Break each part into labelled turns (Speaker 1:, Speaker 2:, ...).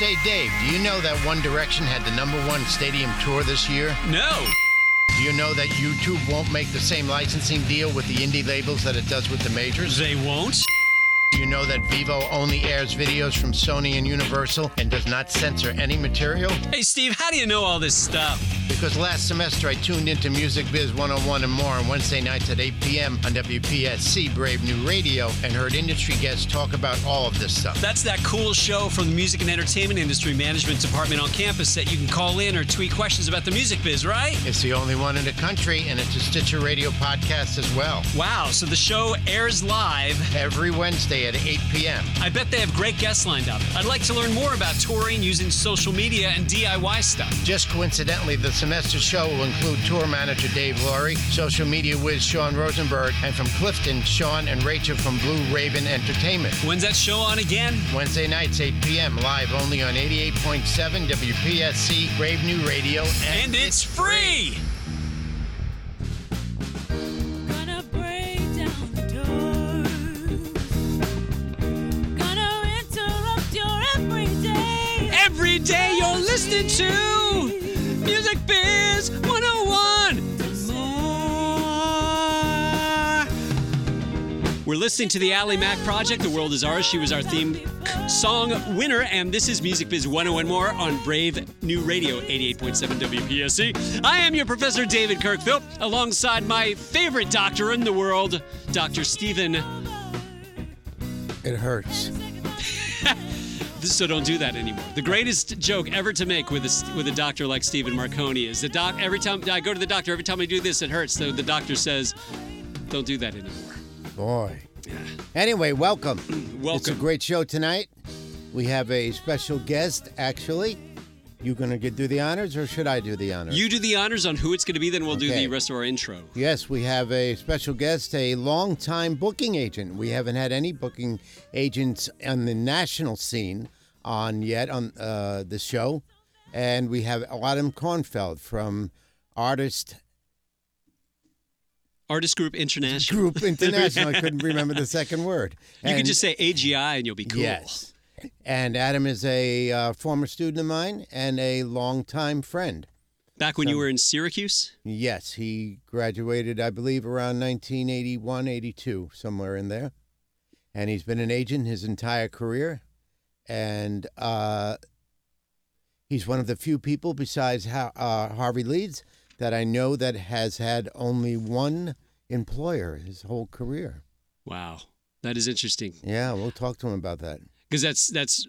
Speaker 1: Say, Dave, do you know that One Direction had the number one stadium tour this year?
Speaker 2: No.
Speaker 1: Do you know that YouTube won't make the same licensing deal with the indie labels that it does with the majors?
Speaker 2: They won't?
Speaker 1: Know that Vevo only airs videos from Sony and Universal and does not censor any material?
Speaker 2: Hey, Steve, how do you know all this stuff?
Speaker 1: Because last semester I tuned into Music Biz 101 and more on Wednesday nights at 8 p.m. on WPSC Brave New Radio and heard industry guests talk about all of this stuff.
Speaker 2: That's that cool show from the Music and Entertainment Industry Management Department on campus that you can call in or tweet questions about the music biz, right?
Speaker 1: It's the only one in the country and it's a Stitcher Radio podcast as well.
Speaker 2: Wow, so the show airs live
Speaker 1: every Wednesday at 8 p.m.
Speaker 2: I bet they have great guests lined up. I'd like to learn more about touring using social media and DIY stuff.
Speaker 1: Just coincidentally, the semester show will include tour manager Dave Laurie, social media whiz Sean Rosenberg, and from Clifton, Sean and Rachel from Blue Raven Entertainment.
Speaker 2: When's that show on again?
Speaker 1: Wednesday nights, 8 p.m., live only on 88.7 WPSC Brave New Radio.
Speaker 2: And, and it's free! Day you're listening to Music Biz 101. We're listening to the Ally Mac Project, The World Is Ours. She was our theme song winner, and this is Music Biz 101 more on Brave New Radio 88.7 WPSC. I am your Professor David Kirkville, alongside my favorite doctor in the world, Dr. Stephen.
Speaker 1: It hurts
Speaker 2: so don't do that anymore. The greatest joke ever to make with a, with a doctor like Stephen Marcone is the doc. Every time I go to the doctor, every time I do this, it hurts. So the doctor says, "Don't do that anymore."
Speaker 1: Boy. Yeah. Anyway, welcome.
Speaker 2: welcome.
Speaker 1: It's a great show tonight. We have a special guest, actually. You gonna get, do the honors, or should I do the honors?
Speaker 2: You do the honors on who it's gonna be, then we'll okay. do the rest of our intro.
Speaker 1: Yes, we have a special guest, a long-time booking agent. We haven't had any booking agents on the national scene on yet on uh, the show, and we have Adam Kornfeld from Artist.
Speaker 2: Artist Group International.
Speaker 1: Group International. I couldn't remember the second word.
Speaker 2: You can just say AGI and you'll be cool.
Speaker 1: Yes. And Adam is a uh, former student of mine and a longtime friend.
Speaker 2: Back when so, you were in Syracuse?
Speaker 1: Yes. He graduated, I believe, around 1981, 82, somewhere in there. And he's been an agent his entire career. And uh, he's one of the few people besides uh, Harvey Leeds that I know that has had only one employer his whole career.
Speaker 2: Wow. That is interesting.
Speaker 1: Yeah, we'll talk to him about that
Speaker 2: because that's that's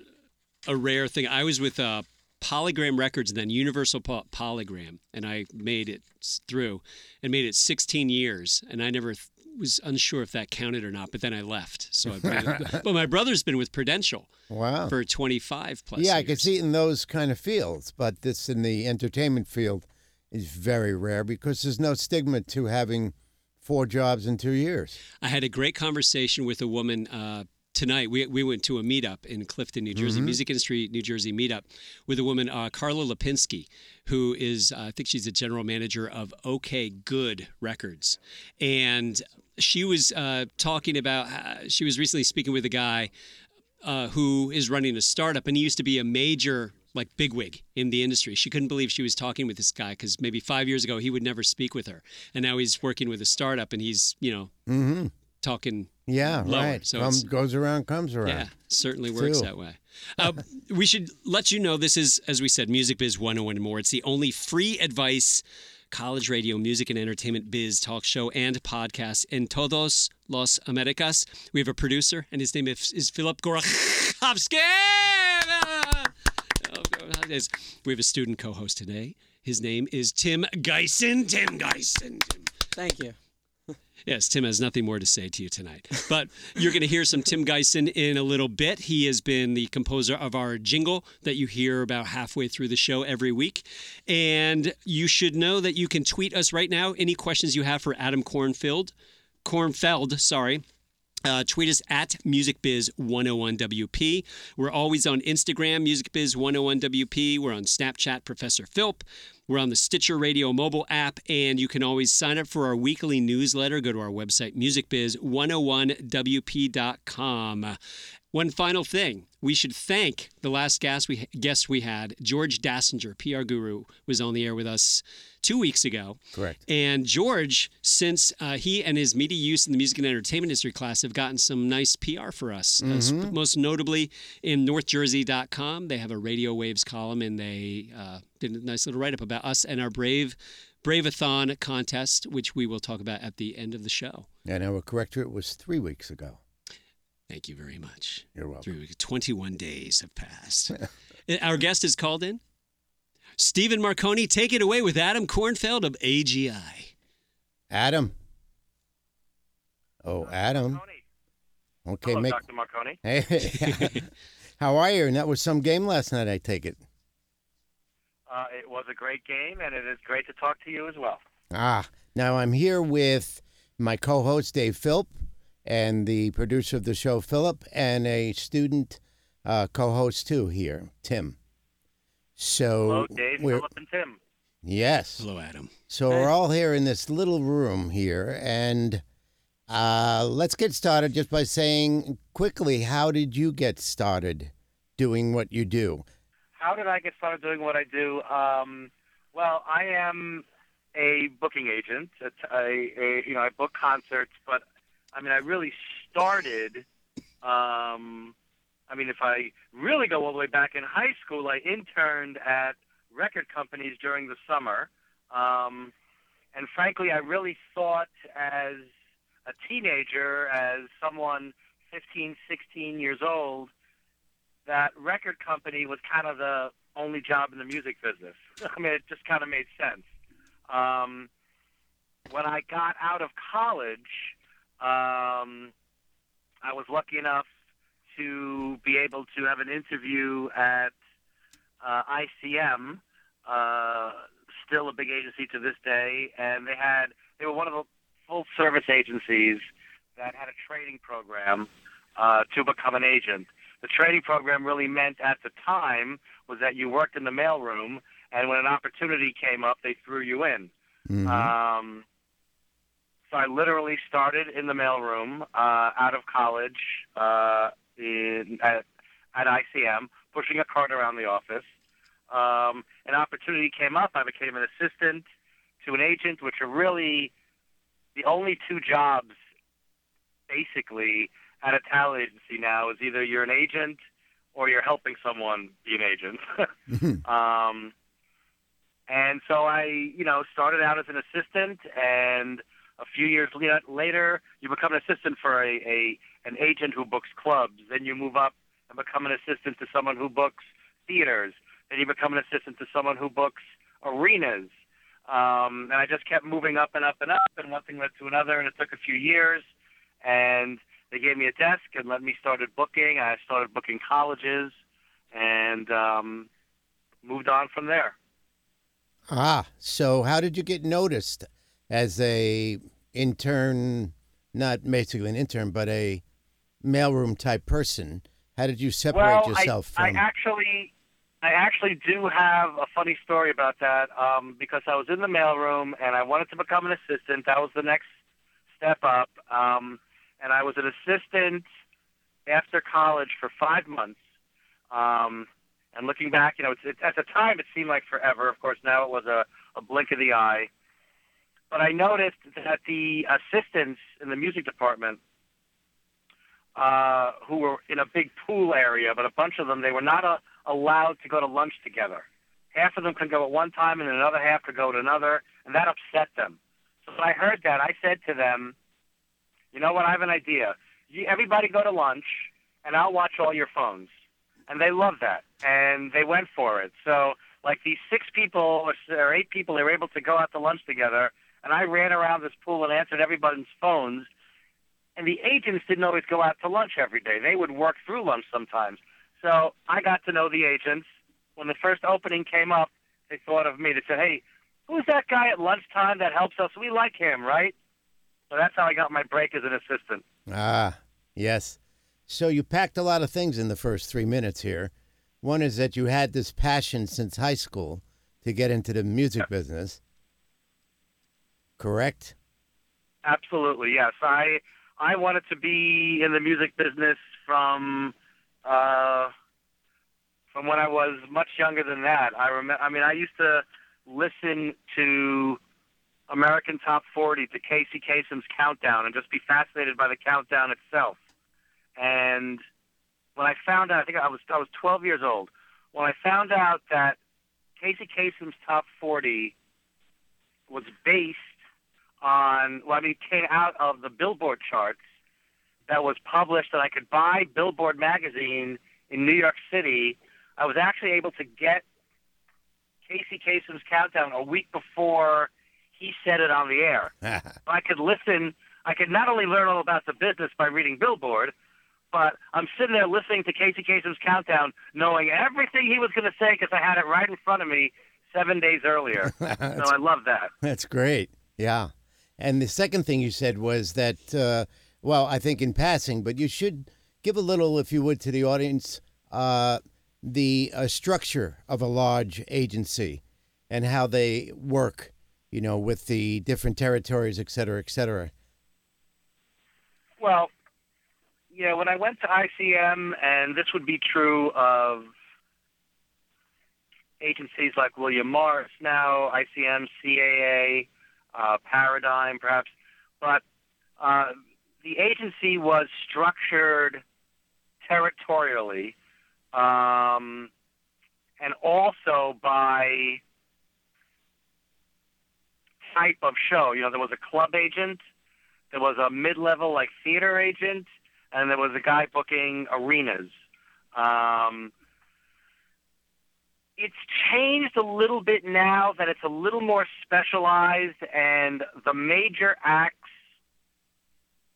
Speaker 2: a rare thing. I was with uh, Polygram Records and then Universal po- Polygram, and I made it through and made it 16 years, and I never th- was unsure if that counted or not. But then I left. So, I but my brother's been with Prudential.
Speaker 1: Wow.
Speaker 2: For 25 plus.
Speaker 1: Yeah,
Speaker 2: years.
Speaker 1: I could see it in those kind of fields, but this in the entertainment field is very rare because there's no stigma to having four jobs in two years.
Speaker 2: I had a great conversation with a woman. Uh, tonight we, we went to a meetup in clifton new jersey mm-hmm. music industry new jersey meetup with a woman uh, carla lipinski who is uh, i think she's the general manager of ok good records and she was uh, talking about she was recently speaking with a guy uh, who is running a startup and he used to be a major like bigwig in the industry. She couldn't believe she was talking with this guy because maybe five years ago he would never speak with her, and now he's working with a startup and he's you know
Speaker 1: mm-hmm.
Speaker 2: Talking
Speaker 1: yeah,
Speaker 2: lower.
Speaker 1: right.
Speaker 2: So
Speaker 1: Come, goes around, comes around.
Speaker 2: Yeah, certainly works True. that way. Uh, we should let you know this is, as we said, Music Biz 101 and more. It's the only free advice college radio, music and entertainment biz talk show and podcast in todos los Americas. We have a producer, and his name is, is Philip Gorachowski. We have a student co-host today. His name is Tim Geisen. Tim Geisen. Tim.
Speaker 3: Thank you.
Speaker 2: Yes, Tim has nothing more to say to you tonight. But you're going to hear some Tim Geisen in a little bit. He has been the composer of our jingle that you hear about halfway through the show every week. And you should know that you can tweet us right now any questions you have for Adam. Kornfeld, sorry. Uh, tweet us at MusicBiz101WP. We're always on Instagram, MusicBiz101WP. We're on Snapchat, Professor Philp. We're on the Stitcher Radio mobile app, and you can always sign up for our weekly newsletter. Go to our website, musicbiz101wp.com. One final thing we should thank the last guest we guest we had, George Dassinger, PR guru, was on the air with us two weeks ago.
Speaker 1: Correct.
Speaker 2: And George, since uh, he and his media use in the music and entertainment history class have gotten some nice PR for us, uh, sp- most notably in NorthJersey.com, they have a Radio Waves column, and they uh, did a nice little write up about us and our Brave Braveathon contest, which we will talk about at the end of the show.
Speaker 1: And our corrector, it was three weeks ago.
Speaker 2: Thank you very much.
Speaker 1: You're welcome.
Speaker 2: Three weeks, 21 days have passed. Our guest is called in. Stephen Marcone, take it away with Adam Kornfeld of AGI.
Speaker 1: Adam. Oh, Adam.
Speaker 3: Marcone.
Speaker 1: Okay,
Speaker 3: Hello,
Speaker 1: make.
Speaker 3: Dr. Marcone.
Speaker 1: Hey, how are you? And that was some game last night, I take it.
Speaker 3: Uh, it was a great game, and it is great to talk to you as well.
Speaker 1: Ah, now I'm here with my co-host Dave Philp and the producer of the show Philip and a student uh, co-host too here, Tim. So
Speaker 3: Hello, Dave,
Speaker 1: we're
Speaker 3: Philip, and Tim.
Speaker 1: yes.
Speaker 2: Hello, Adam.
Speaker 1: So we're all here in this little room here, and uh, let's get started just by saying quickly, how did you get started doing what you do?
Speaker 3: How did I get started doing what I do? Um, well, I am a booking agent. It's a, a, you know, I book concerts, but I mean, I really started. Um, I mean, if I really go all the way back in high school, I interned at record companies during the summer. Um, and frankly, I really thought as a teenager, as someone 15, 16 years old, that record company was kind of the only job in the music business. I mean, it just kind of made sense. Um, when I got out of college, um, I was lucky enough to be able to have an interview at uh, ICM, uh, still a big agency to this day, and they had they were one of the full service agencies that had a training program uh, to become an agent. The training program really meant at the time was that you worked in the mailroom, and when an opportunity came up, they threw you in.
Speaker 1: Mhm.
Speaker 3: Um, so I literally started in the mailroom uh, out of college uh, in, at, at ICM, pushing a cart around the office. Um, an opportunity came up. I became an assistant to an agent, which are really the only two jobs, basically, at a talent agency now is either you're an agent or you're helping someone be an agent. um, and so I, you know, started out as an assistant, and a few years later, you become an assistant for a, a an agent who books clubs. Then you move up and become an assistant to someone who books theaters. Then you become an assistant to someone who books arenas. Um, and I just kept moving up and up and up, and one thing led to another, and it took a few years. And they gave me a desk and let me started booking. I started booking colleges, and um, moved on from there.
Speaker 1: Ah, so how did you get noticed as a intern? Not basically an intern, but a mailroom type person. How did you separate
Speaker 3: well,
Speaker 1: yourself
Speaker 3: I,
Speaker 1: from?
Speaker 3: I actually, I actually do have a funny story about that um, because I was in the mailroom and I wanted to become an assistant. That was the next step up, um, and I was an assistant after college for five months. Um, and looking back, you know, it's, it, at the time it seemed like forever. Of course, now it was a, a blink of the eye. But I noticed that the assistants in the music department uh, who were in a big pool area, but a bunch of them they were not uh allowed to go to lunch together. Half of them could go at one time, and another half could go at another, and that upset them. So when I heard that, I said to them, "You know what? I have an idea. You, everybody go to lunch, and I'll watch all your phones." And they loved that, and they went for it. So like these six people or, or eight people, they were able to go out to lunch together, and I ran around this pool and answered everybody's phones and the agents didn't always go out to lunch every day. They would work through lunch sometimes. So I got to know the agents. When the first opening came up, they thought of me. They said, "Hey, who's that guy at lunchtime that helps us? We like him, right?" So that's how I got my break as an assistant.
Speaker 1: Ah, yes. So you packed a lot of things in the first three minutes here. One is that you had this passion since high school to get into the music business. Correct?
Speaker 3: Absolutely, yes. I I wanted to be in the music business from uh, from when I was much younger than that. I remember. I mean, I used to listen to American Top 40 to Casey Kasem's Countdown and just be fascinated by the countdown itself. And when I found out, I think I was I was 12 years old. When I found out that Casey Kasem's Top 40 was based on, well, I mean, came out of the Billboard charts that was published, that I could buy Billboard magazine in New York City. I was actually able to get Casey Kasem's Countdown a week before he said it on the air. I could listen. I could not only learn all about the business by reading Billboard, but I'm sitting there listening to Casey Kasem's Countdown, knowing everything he was going to say because I had it right in front of me seven days earlier. so I love that.
Speaker 1: That's great. Yeah. And the second thing you said was that, uh, well, I think in passing, but you should give a little, if you would, to the audience, uh, the uh, structure of a large agency and how they work, you know, with the different territories, et cetera, et cetera.
Speaker 3: Well, know, when I went to ICM, and this would be true of agencies like William Morris now, ICM, CAA, uh, Paradigm, perhaps, but uh, the agency was structured territorially um, and also by type of show. You know, there was a club agent, there was a mid-level like theater agent, and there was a guy booking arenas. Um, it's changed a little bit now that it's a little more specialized, and the major acts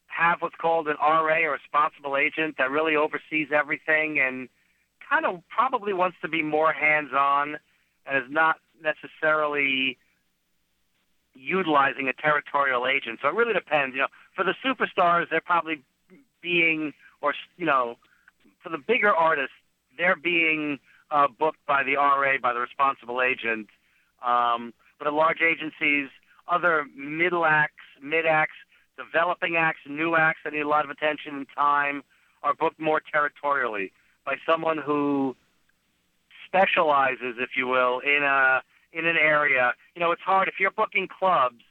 Speaker 3: have what's called an RA or responsible agent that really oversees everything and kind of probably wants to be more hands-on and is not necessarily utilizing a territorial agent. So it really depends. You know, for the superstars, they're probably being, or you know, for the bigger artists, they're being uh, booked by the RA, by the responsible agent. Um, but at large agencies, other middle acts, mid acts, developing acts, new acts that need a lot of attention and time are booked more territorially by someone who specializes, if you will, in a in an area. You know, it's hard if you're booking clubs,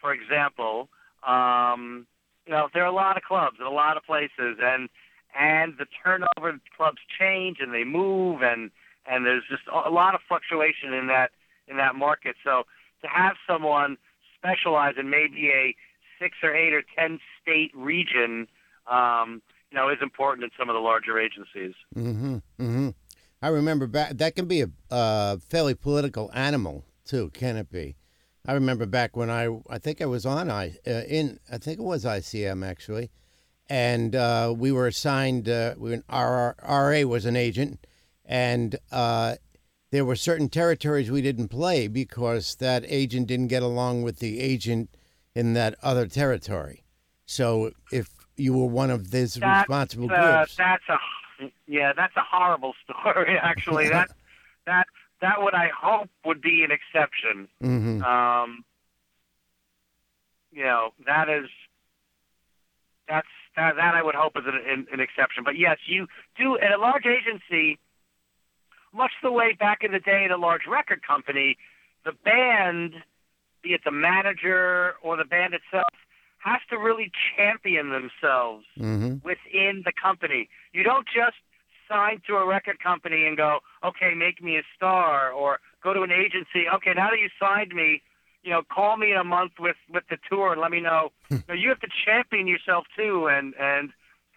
Speaker 3: for example. Um, you know, there are a lot of clubs in a lot of places, and and the turnover of clubs change and they move, and and there's just a lot of fluctuation in that in that market. So to have someone specialize in maybe a six or eight or ten state region, um, you know, is important in some of the larger agencies.
Speaker 1: Mm-hmm. Mm-hmm. I remember back. That can be a uh, fairly political animal too, can it be? I remember back when I, I think I was on I uh, in, I think it was ICM actually, and uh, we were assigned. Uh, we, our RA was an agent, and uh, there were certain territories we didn't play because that agent didn't get along with the agent in that other territory. So if you were one of these
Speaker 3: That's,
Speaker 1: responsible
Speaker 3: uh,
Speaker 1: groups,
Speaker 3: that's a yeah, that's a horrible story. Actually, that that that would I hope would be an exception.
Speaker 1: hmm
Speaker 3: Um, you know, that is that's that, that I would hope is an, an, an exception. But yes, you do at a large agency, much the way back in the day at a large record company, the band, be it the manager or the band itself, has to really champion themselves
Speaker 1: hmm
Speaker 3: within the company. You don't just sign to a record company and go, okay, make me a star, or go to an agency. Okay, now that you signed me, you know, call me in a month with with the tour and let me know. no, you have to champion yourself too, and and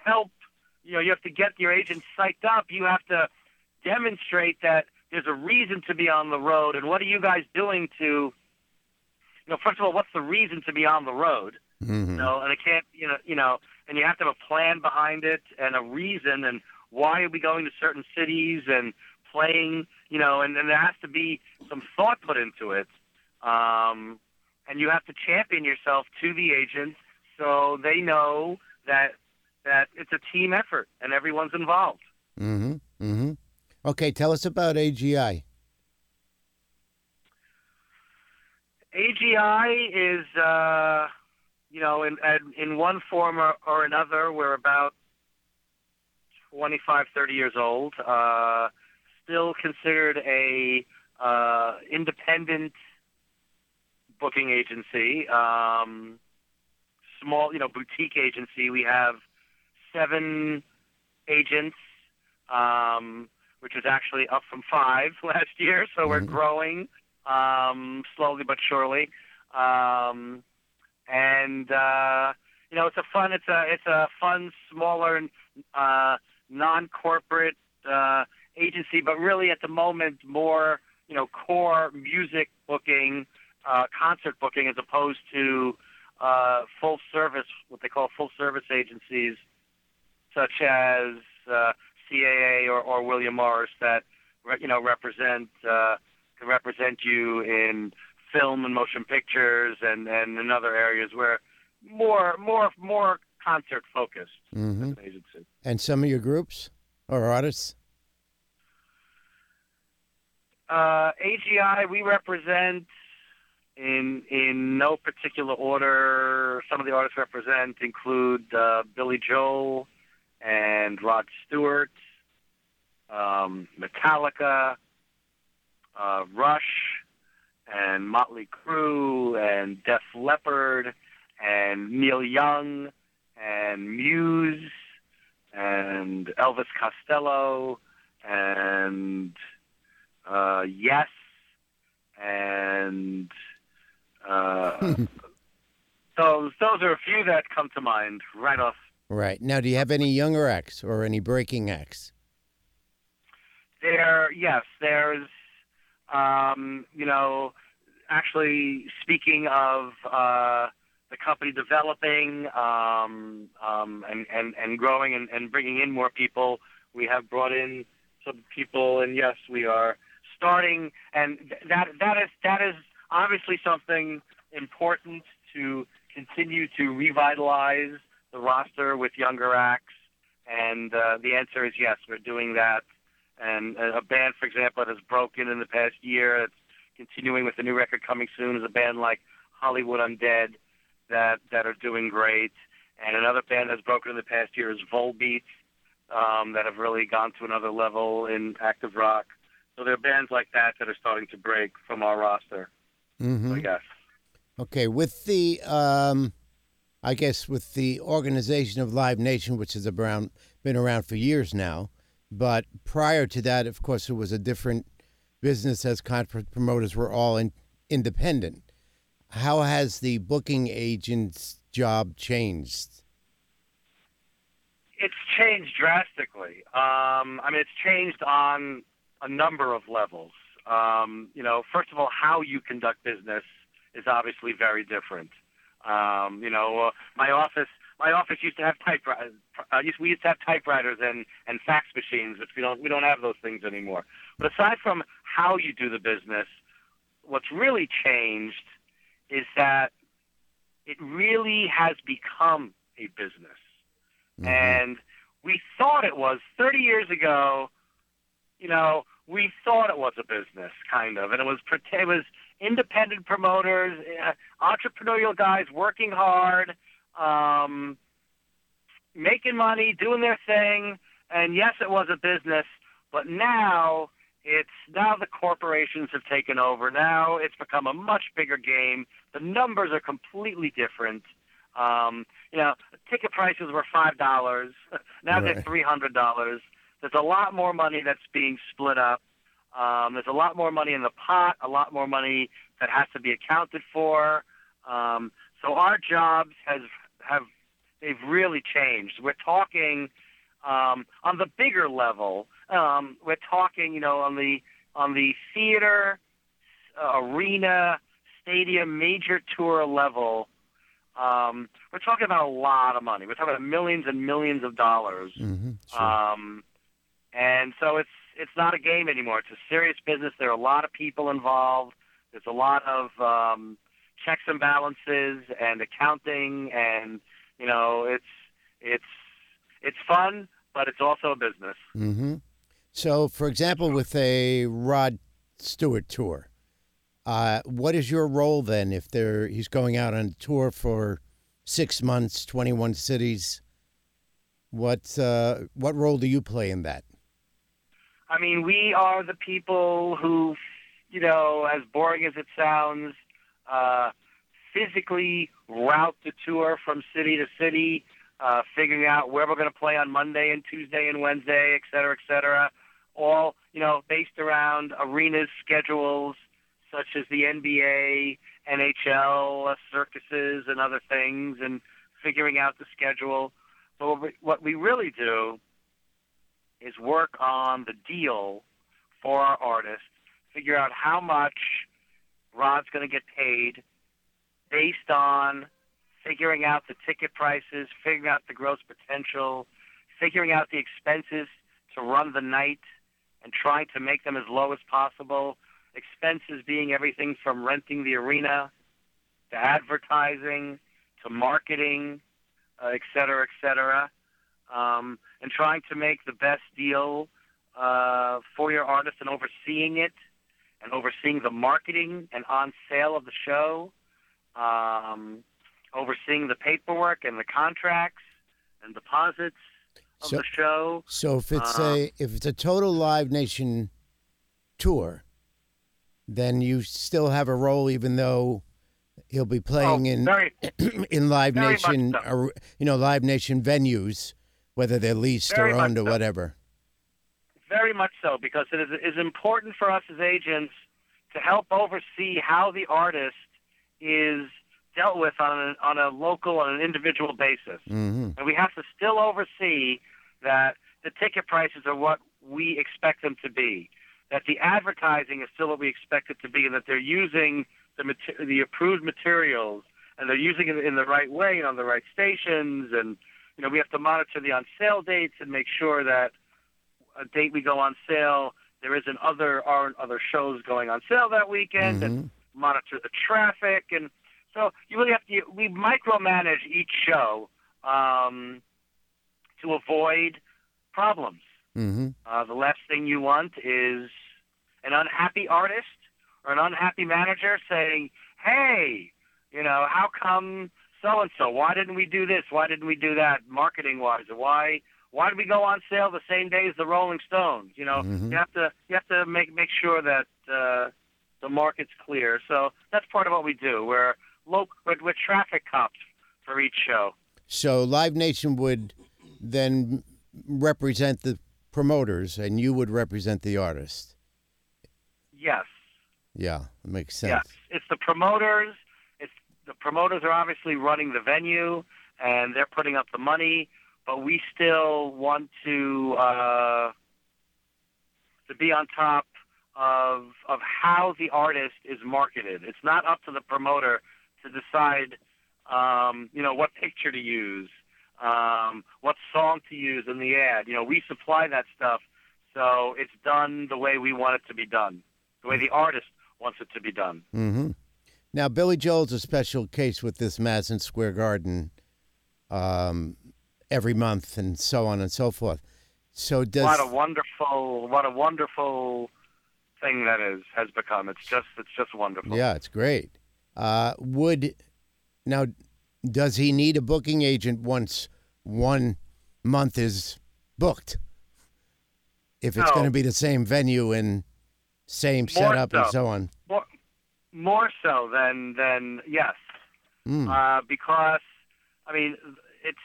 Speaker 3: help. You know, you have to get your agent psyched up. You have to demonstrate that there's a reason to be on the road, and what are you guys doing to, you know, first of all, what's the reason to be on the road?
Speaker 1: hmm
Speaker 3: you know, and it can't, you know, you know, and you have to have a plan behind it and a reason and why are we going to certain cities and playing, you know, and, and there has to be some thought put into it. Um, and you have to champion yourself to the agent so they know that that it's a team effort and everyone's involved.
Speaker 1: hmm hmm Okay, tell us about AGI.
Speaker 3: AGI is, uh, you know, in in one form or, or another, we're about 25, 30 years old. Uh, still considered a uh, independent booking agency, um, small, you know, boutique agency. We have seven agents, um, which is actually up from five last year. So we're
Speaker 1: Mhm.
Speaker 3: growing um, slowly but surely. Um, and uh, you know, it's a fun, it's a, it's a fun, smaller, uh, non-corporate uh, agency, but really at the moment more, you know, core music booking, uh, concert booking, as opposed to uh, full service, what they call full service agencies, such as uh, CAA or, or William Morris, that re- you know represent uh, can represent you in film and motion pictures and, and in other areas where more more more concert focused
Speaker 1: hmm
Speaker 3: an agency.
Speaker 1: And some of your groups or artists?
Speaker 3: Uh, AGI, we represent in in no particular order. Some of the artists represent include uh, Billy Joel and Rod Stewart, um, Metallica, uh, Rush, and Motley Crue, and Def Leppard, and Neil Young, and Muse, and Elvis Costello, and uh, Yes, and uh, those those are a few that come to mind right off.
Speaker 1: Right. Now, do you have any younger acts or any breaking acts?
Speaker 3: There, yes, there's, um, you know, actually speaking of uh, the company developing um, um, and, and, and growing and, and bringing in more people, we have brought in some people, and yes, we are starting, and th- that that is that is obviously something important to continue to revitalize the roster with younger acts, and uh, the answer is yes, we're doing that. And a band, for example, that has broken in the past year, that's continuing with a new record coming soon, is a band like Hollywood Undead that that are doing great. And another band that's broken in the past year is Volbeat, um, that have really gone to another level in active rock. So there are bands like that that are starting to break from our roster.
Speaker 1: Hmm
Speaker 3: So yes.
Speaker 1: Okay, with the, um, I guess, with the organization of Live Nation, which has around, been around for years now, but prior to that, of course, it was a different business as concert promoters were all in, independent. How has the booking agent's job changed?
Speaker 3: It's changed drastically. Um, I mean, it's changed on a number of levels. Um, you know, first of all, how you conduct business is obviously very different. Um, you know, uh, my office, my office used to have typewriters. Uh, we used to have typewriters and, and fax machines, which we don't we don't have those things anymore. But aside from how you do the business, what's really changed is that it really has become a business
Speaker 1: Mhm.
Speaker 3: and we thought it was 30 years ago you know we thought it was a business kind of. And it was it was independent promoters uh, entrepreneurial guys working hard um making money doing their thing. And yes it was a business but now it's now the corporations have taken over. Now it's become a much bigger game. The numbers are completely different. Um you know, ticket prices were five dollars. Now they're three hundred dollars. There's a lot more money that's being split up. Um, there's a lot more money in the pot. A lot more money that has to be accounted for. Um, so our jobs has have they've really changed. We're talking um, on the bigger level. Um, we're talking, you know, on the on the theater, uh, arena, stadium, major tour level. Um, we're talking about a lot of money. We're talking about millions and millions of dollars.
Speaker 1: Mhm, sure.
Speaker 3: Um, and so it's it's not a game anymore. It's a serious business. There are a lot of people involved. There's a lot of um, checks and balances and accounting, and you know it's it's it's fun, but it's also a business.
Speaker 1: hmm So, for example, with a Rod Stewart tour, uh, what is your role then if there he's going out on tour for six months, twenty-one cities? What uh, what role do you play in that?
Speaker 3: I mean, we are the people who, you know, as boring as it sounds, uh, physically route the tour from city to city, uh, figuring out where we're going to play on Monday and Tuesday and Wednesday, et cetera, et cetera. All, you know, based around arenas schedules such as the NBA, NHL, circuses, and other things, and figuring out the schedule. But what we really do is work on the deal for our artists, figure out how much Rod's going to get paid based on figuring out the ticket prices, figuring out the gross potential, figuring out the expenses to run the night, and trying to make them as low as possible. Expenses being everything from renting the arena to advertising to marketing, uh, et cetera, et cetera, um, and trying to make the best deal uh, for your artist and overseeing it and overseeing the marketing and on sale of the show, um, overseeing the paperwork and the contracts and deposits of
Speaker 1: So-
Speaker 3: the show.
Speaker 1: So if it's
Speaker 3: Uh,
Speaker 1: a if it's a total Live Nation tour, then you still have a role, even though he'll be playing
Speaker 3: oh,
Speaker 1: in
Speaker 3: very,
Speaker 1: in Live Nation,
Speaker 3: so.
Speaker 1: you know, Live Nation venues, whether they're leased
Speaker 3: Very
Speaker 1: or owned or
Speaker 3: so.
Speaker 1: whatever.
Speaker 3: Very much so, because it is, is important for us as agents to help oversee how the artist is dealt with on a, on a local, on an individual basis.
Speaker 1: hmm
Speaker 3: And we have to still oversee that the ticket prices are what we expect them to be, that the advertising is still what we expect it to be, and that they're using the, mater- the approved materials and they're using it in the right way and on the right stations. And, you know, we have to monitor the on sale dates and make sure that a date we go on sale, there isn't other aren't other shows going on sale that weekend, and monitor the traffic. And so you really have to we micromanage each show um, to avoid problems.
Speaker 1: hmm
Speaker 3: Uh, the last thing you want is an unhappy artist or an unhappy manager saying, "Hey, you know, how come so and so? Why didn't we do this? Why didn't we do that? Marketing wise, why why did we go on sale the same day as the Rolling Stones? You know,
Speaker 1: Mhm.
Speaker 3: you have to you have to make make sure that uh, the market's clear. So that's part of what we do. We're local, we're, we're traffic cops for each show.
Speaker 1: So Live Nation would then represent the promoters, and you would represent the artist.
Speaker 3: Yes.
Speaker 1: Yeah, makes sense.
Speaker 3: Yes, it's the promoters. The promoters are obviously running the venue and they're putting up the money, but we still want to uh, to be on top of of how the artist is marketed. It's not up to the promoter to decide, um, you know, what picture to use, um, what song to use in the ad. You know, we supply that stuff, so it's done the way we want it to be done, the way the artist wants it to be done.
Speaker 1: hmm Now, Billy Joel's a special case with this Madison Square Garden um, every month and so on and so forth. So does
Speaker 3: what a wonderful, what a wonderful thing that is has become. It's just, it's just wonderful.
Speaker 1: yeah, it's great. Uh, would now does he need a booking agent once one month is booked? If it's
Speaker 3: No.
Speaker 1: going to be the same venue and same
Speaker 3: More
Speaker 1: setup and
Speaker 3: so.
Speaker 1: so on.
Speaker 3: More, more so than than yes,
Speaker 1: Mm.
Speaker 3: uh, because I mean, it's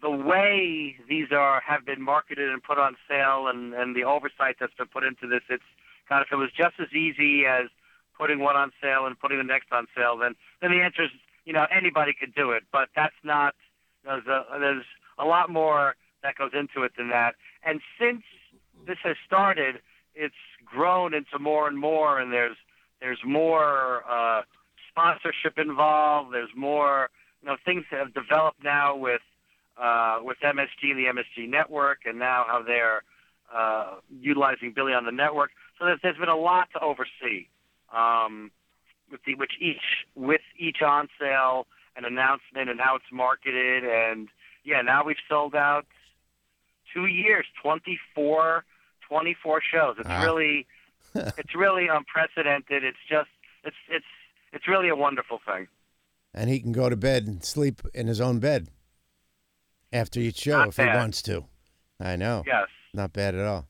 Speaker 3: the way these are have been marketed and put on sale, and and the oversight that's been put into this. It's kind of if it was just as easy as putting one on sale and putting the next on sale, then then the answer is you know anybody could do it, but that's not. There's a there's a lot more that goes into it than that, and since this has started, it's grown into more and more, and there's there's more uh, sponsorship involved. There's more, you know, things that have developed now with uh, with MSG the MSG network, and now how they're uh, utilizing Billy on the network. So there's, there's been a lot to oversee um, with the which each with each on sale and announcement and how it's marketed, and yeah, now we've sold out two years, 24, 24 shows. It's
Speaker 1: Ah.
Speaker 3: really it's really unprecedented. It's just it's it's it's really a wonderful thing.
Speaker 1: and he can go to bed and sleep in his own bed after each show
Speaker 3: Not
Speaker 1: if
Speaker 3: bad.
Speaker 1: he wants to. I know.
Speaker 3: Yes.
Speaker 1: Not bad at all.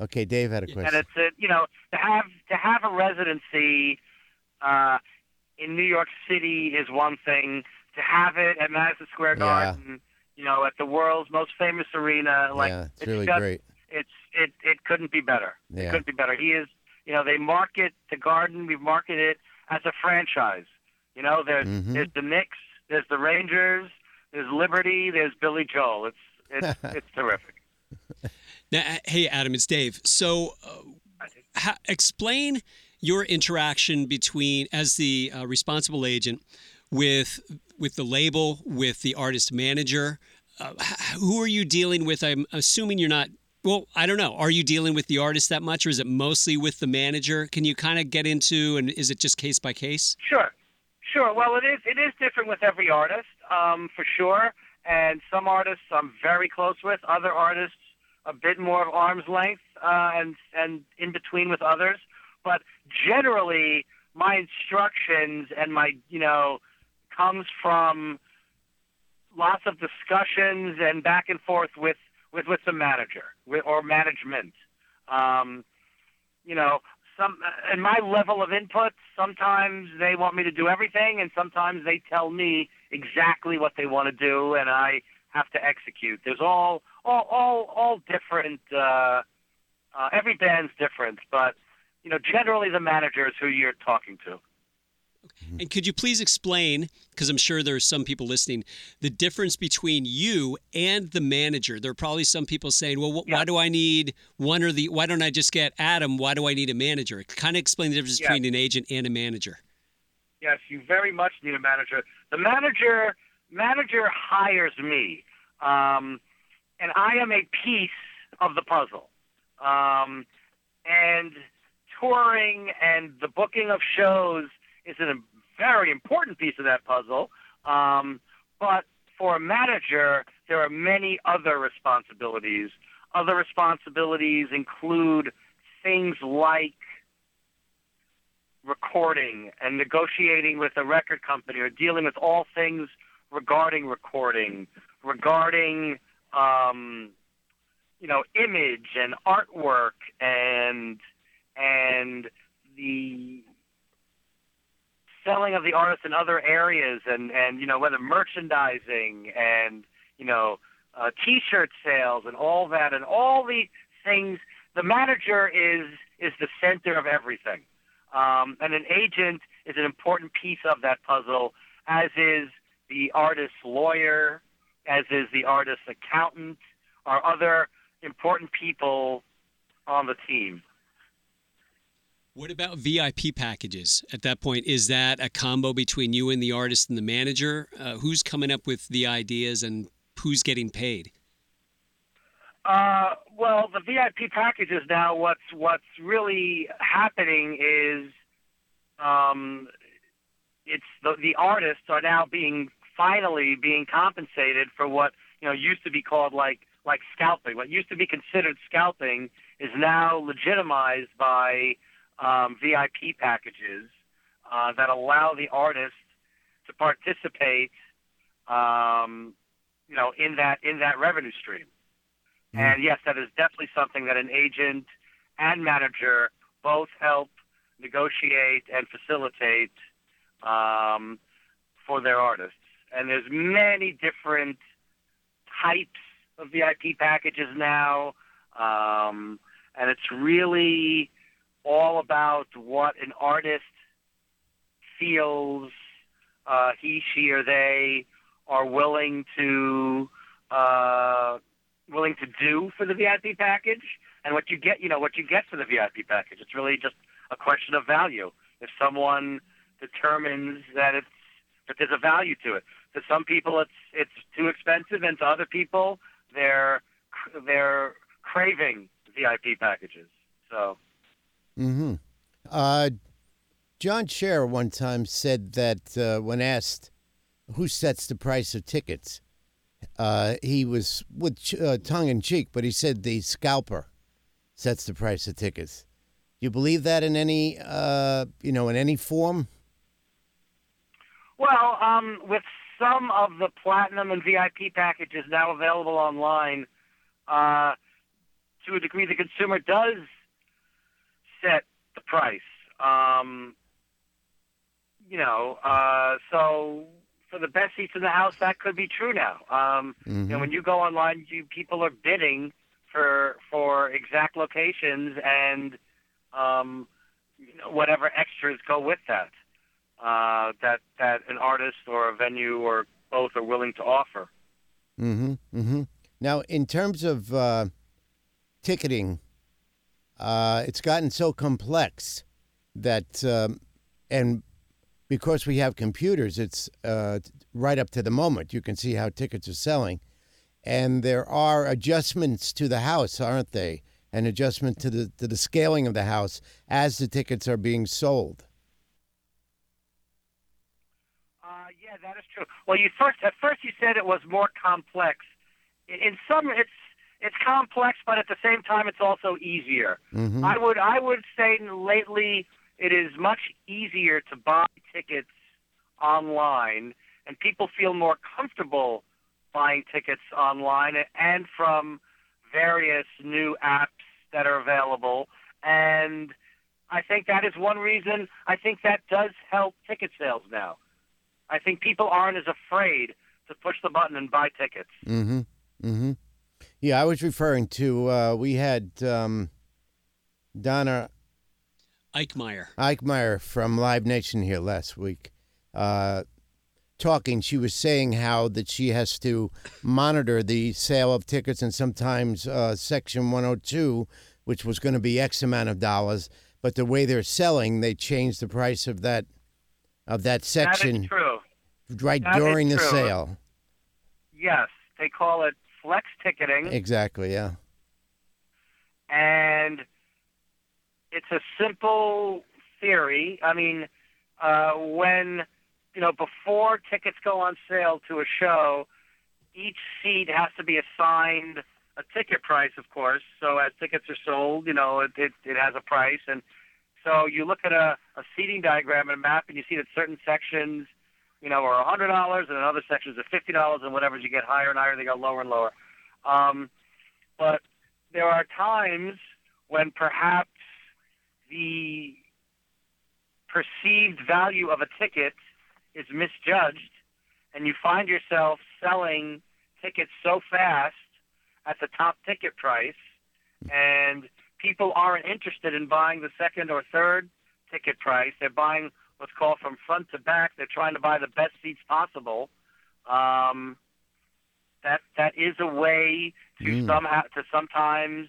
Speaker 1: Okay, Dave had a
Speaker 2: question.
Speaker 3: and it's a, you know to have to have a residency uh, in New York City is one thing. To have it at Madison Square
Speaker 1: Yeah.
Speaker 3: Garden, you know, at the world's most famous arena, like
Speaker 1: yeah, it's
Speaker 3: it's
Speaker 1: really
Speaker 3: just,
Speaker 1: great.
Speaker 3: It's it it couldn't be better. It couldn't be better. He is, you know, they market the Garden. We market it as a franchise. You know, there's
Speaker 1: Mhm.
Speaker 3: there's the Knicks, there's the Rangers, there's Liberty, there's Billy Joel. It's it's it's terrific.
Speaker 2: Now, uh, hey, Adam, it's Dave. So, uh, ha- explain your interaction between as the uh, responsible agent with with the label, with the artist manager. Uh, who are you dealing with? I'm assuming you're not. Well, I don't know. Are you dealing with the artist that much, or is it mostly with the manager? Can you kind of get into, and is it just case by case?
Speaker 3: Sure, sure. Well, it is it is different with every artist, um, for sure. And some artists I'm very close with. Other artists a bit more of arm's length, uh, and and in between with others. But generally, my instructions and my you know comes from lots of discussions and back and forth with with with the manager with, or management. Um, you know, some and my level of input. Sometimes they want me to do everything, and sometimes they tell me exactly what they want to do, and I have to execute. There's all all all all different. Uh, uh, every band's different, but you know, generally the manager is who you're talking to.
Speaker 2: And could you please explain, because I'm sure there are some people listening, the difference between you and the manager? There are probably some people saying, "Well, wh- why do I need one or the? Why don't I just get Adam? Why do I need a manager?" Kind of explain the difference
Speaker 3: Yeah.
Speaker 2: between an agent and a manager.
Speaker 3: Yes, you very much need a manager. The manager manager hires me, um, and I am a piece of the puzzle. Um, and touring and the booking of shows is a very important piece of that puzzle. Um, but for a manager, there are many other responsibilities. Other responsibilities include things like recording and negotiating with a record company or dealing with all things regarding recording, regarding um, you know image and artwork and and the selling of the artist in other areas and and you know whether merchandising and you know uh, t-shirt sales and all that and all the things the manager is is the center of everything um, and an agent is an important piece of that puzzle, as is the artist's lawyer, as is the artist's accountant, or other important people on the team.
Speaker 2: What about VIP packages? At that point, is that a combo between you and the artist and the manager? Uh, who's coming up with the ideas and who's getting paid?
Speaker 3: Uh, well, the VIP packages now. What's what's really happening is, um, it's the the artists are now being finally being compensated for what you know used to be called like like scalping. What used to be considered scalping is now legitimized by um, VIP packages uh, that allow the artist to participate, um, you know, in that in that revenue stream. And yes, that is definitely something that an agent and manager both help negotiate and facilitate um, for their artists. And there's many different types of VIP packages now, um, and it's really all about what an artist feels uh, he, she, or they are willing to. Uh, willing to do for the VIP package and what you get, you know, what you get for the VIP package. It's really just a question of value. If someone determines that it's that there's a value to it. To some people it's it's too expensive and to other people they're they're craving VIP packages. So
Speaker 1: Mm-hmm. Uh, John Scher one time said that uh, when asked who sets the price of tickets, uh, he was with ch- uh, tongue in cheek, but he said the scalper sets the price of tickets. Do you believe that in any, uh, you know, in any form?
Speaker 3: Well, um, with some of the platinum and VIP packages now available online, uh, to a degree, the consumer does set the price. Um, you know, uh, so for the best seats in the house, that could be true now. Um,
Speaker 1: Mhm.
Speaker 3: You know, when you go online, you, people are bidding for for exact locations and um, you know, whatever extras go with that. Uh, that that an artist or a venue or both are willing to offer.
Speaker 1: Mm-hmm. Mm-hmm. Now, in terms of uh, ticketing, uh, it's gotten so complex that, um, and because we have computers, it's uh, right up to the moment. You can see how tickets are selling, and there are adjustments to the house, aren't they? An adjustment to the to the scaling of the house as the tickets are being sold.
Speaker 3: Uh, yeah, that is true. Well, you first at first you said it was more complex. In, in some, it's it's complex, but at the same time, it's also easier.
Speaker 1: Mm-hmm.
Speaker 3: I would I would say lately it is much easier to buy tickets online, and people feel more comfortable buying tickets online and from various new apps that are available. And I think that is one reason. I think that does help ticket sales now. I think people aren't as afraid to push the button and buy tickets.
Speaker 1: Mm-hmm. Mm-hmm. Yeah, I was referring to uh, we had um, Donna
Speaker 2: Eichmeyer.
Speaker 1: Eichmeyer from Live Nation here last week, uh, talking. She was saying how that she has to monitor the sale of tickets, and sometimes uh, Section 102, which was going to be X amount of dollars, but the way they're selling, they changed the price of that of that
Speaker 3: That
Speaker 1: section
Speaker 3: is true.
Speaker 1: right
Speaker 3: that is
Speaker 1: during the
Speaker 3: true.
Speaker 1: sale.
Speaker 3: Yes, they call it flex ticketing.
Speaker 1: Exactly. Yeah.
Speaker 3: and it's a simple theory. I mean, uh, when you know before tickets go on sale to a show, each seat has to be assigned a ticket price, of course. So as tickets are sold, you know it it, it has a price, and so you look at a, a seating diagram and a map, and you see that certain sections, you know, are hundred dollars, and in other sections are fifty dollars, and whatever as you get higher and higher, they go lower and lower. Um, but there are times when perhaps the perceived value of a ticket is misjudged and you find yourself selling tickets so fast at the top ticket price and people aren't interested in buying the second or third ticket price they're buying what's called from front to back they're trying to buy the best seats possible um, that that is a way to
Speaker 1: Mm.
Speaker 3: somehow to sometimes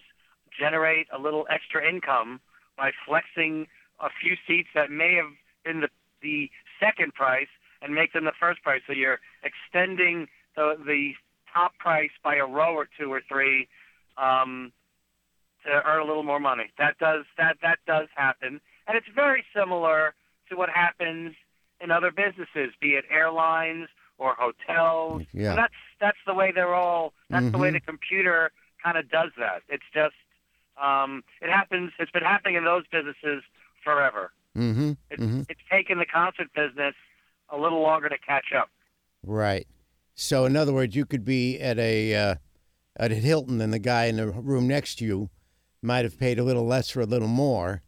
Speaker 3: generate a little extra income by flexing a few seats that may have been the the second price and make them the first price. So you're extending the the top price by a row or two or three um, to earn a little more money. That does that that does happen, and it's very similar to what happens in other businesses, be it airlines or hotels.
Speaker 1: Yeah.
Speaker 3: And that's that's the way they're all. That's the way the computer kind of does that. It's just um, it happens. It's been happening in those businesses forever.
Speaker 1: Mm-hmm.
Speaker 3: It's,
Speaker 1: mm-hmm.
Speaker 3: it's taken the concert business a little longer to catch up.
Speaker 1: Right. So, in other words, you could be at a uh, at a Hilton, and the guy in the room next to you might have paid a little less for a little more,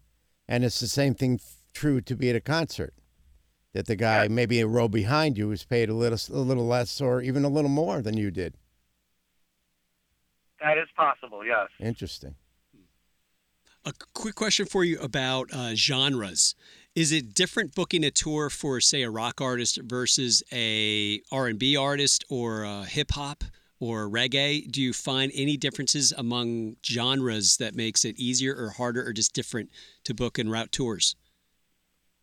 Speaker 1: and it's the same thing true to be at a concert. That the guy
Speaker 3: Yeah.
Speaker 1: maybe a row behind you is paid a little a little less or even a little more than you did.
Speaker 3: That is possible. Yes.
Speaker 1: Interesting.
Speaker 2: A quick question for you about uh, genres. Is it different booking a tour for, say, a rock artist versus a R&B artist or a hip hop or reggae? Do you find any differences among genres that makes it easier or harder or just different to book and route tours?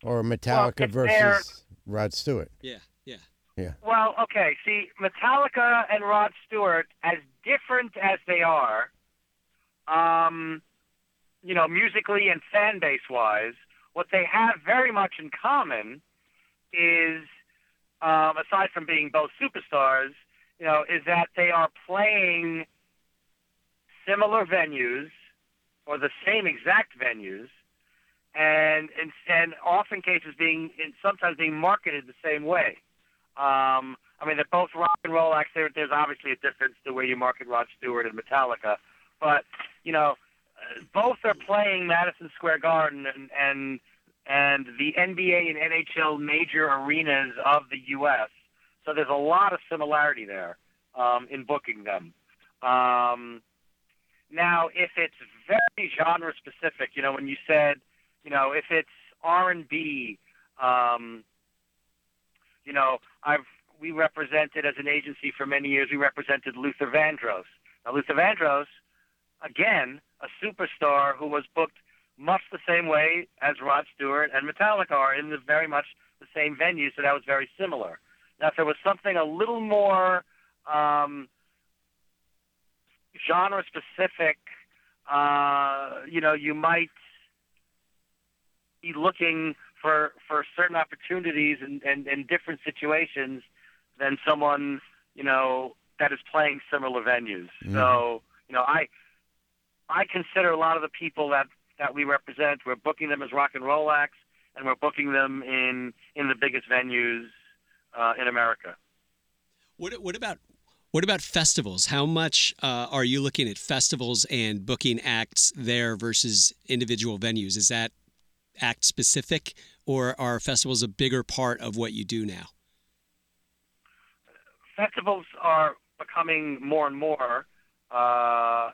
Speaker 1: Or Metallica
Speaker 3: if they're-
Speaker 1: versus Rod Stewart.
Speaker 2: Yeah, yeah, yeah.
Speaker 3: Well, okay. See, Metallica and Rod Stewart, as different as they are, um, you know, musically and fan base wise, what they have very much in common is, um, aside from being both superstars, you know, is that they are playing similar venues or the same exact venues, and and, and often cases being, in sometimes being marketed the same way. Um, I mean, they're both rock and roll acts. There, there's obviously a difference the way you market Rod Stewart and Metallica, but you know, both are playing Madison Square Garden and and and the NBA and NHL major arenas of the U.S. So there's a lot of similarity there um, in booking them. Um, now, if it's very genre specific, you know, when you said, you know, if it's R and B, um, you know, I've we represented as an agency for many years. We represented Luther Vandross. Now, Luther Vandross, again, a superstar who was booked much the same way as Rod Stewart and Metallica are in the very much the same venue, so that was very similar. Now, if there was something a little more um, genre specific, uh, you know, you might be looking for for certain opportunities and, and, and different situations than someone, you know, that is playing similar venues.
Speaker 1: Mhm.
Speaker 3: So, you know, I I consider a lot of the people that that we represent, we're booking them as rock and roll acts, and we're booking them in in the biggest venues uh, in America.
Speaker 2: What, what about what about festivals? How much uh, are you looking at festivals and booking acts there versus individual venues? Is that act specific, or are festivals a bigger part of what you do now?
Speaker 3: festivals are becoming more and more uh,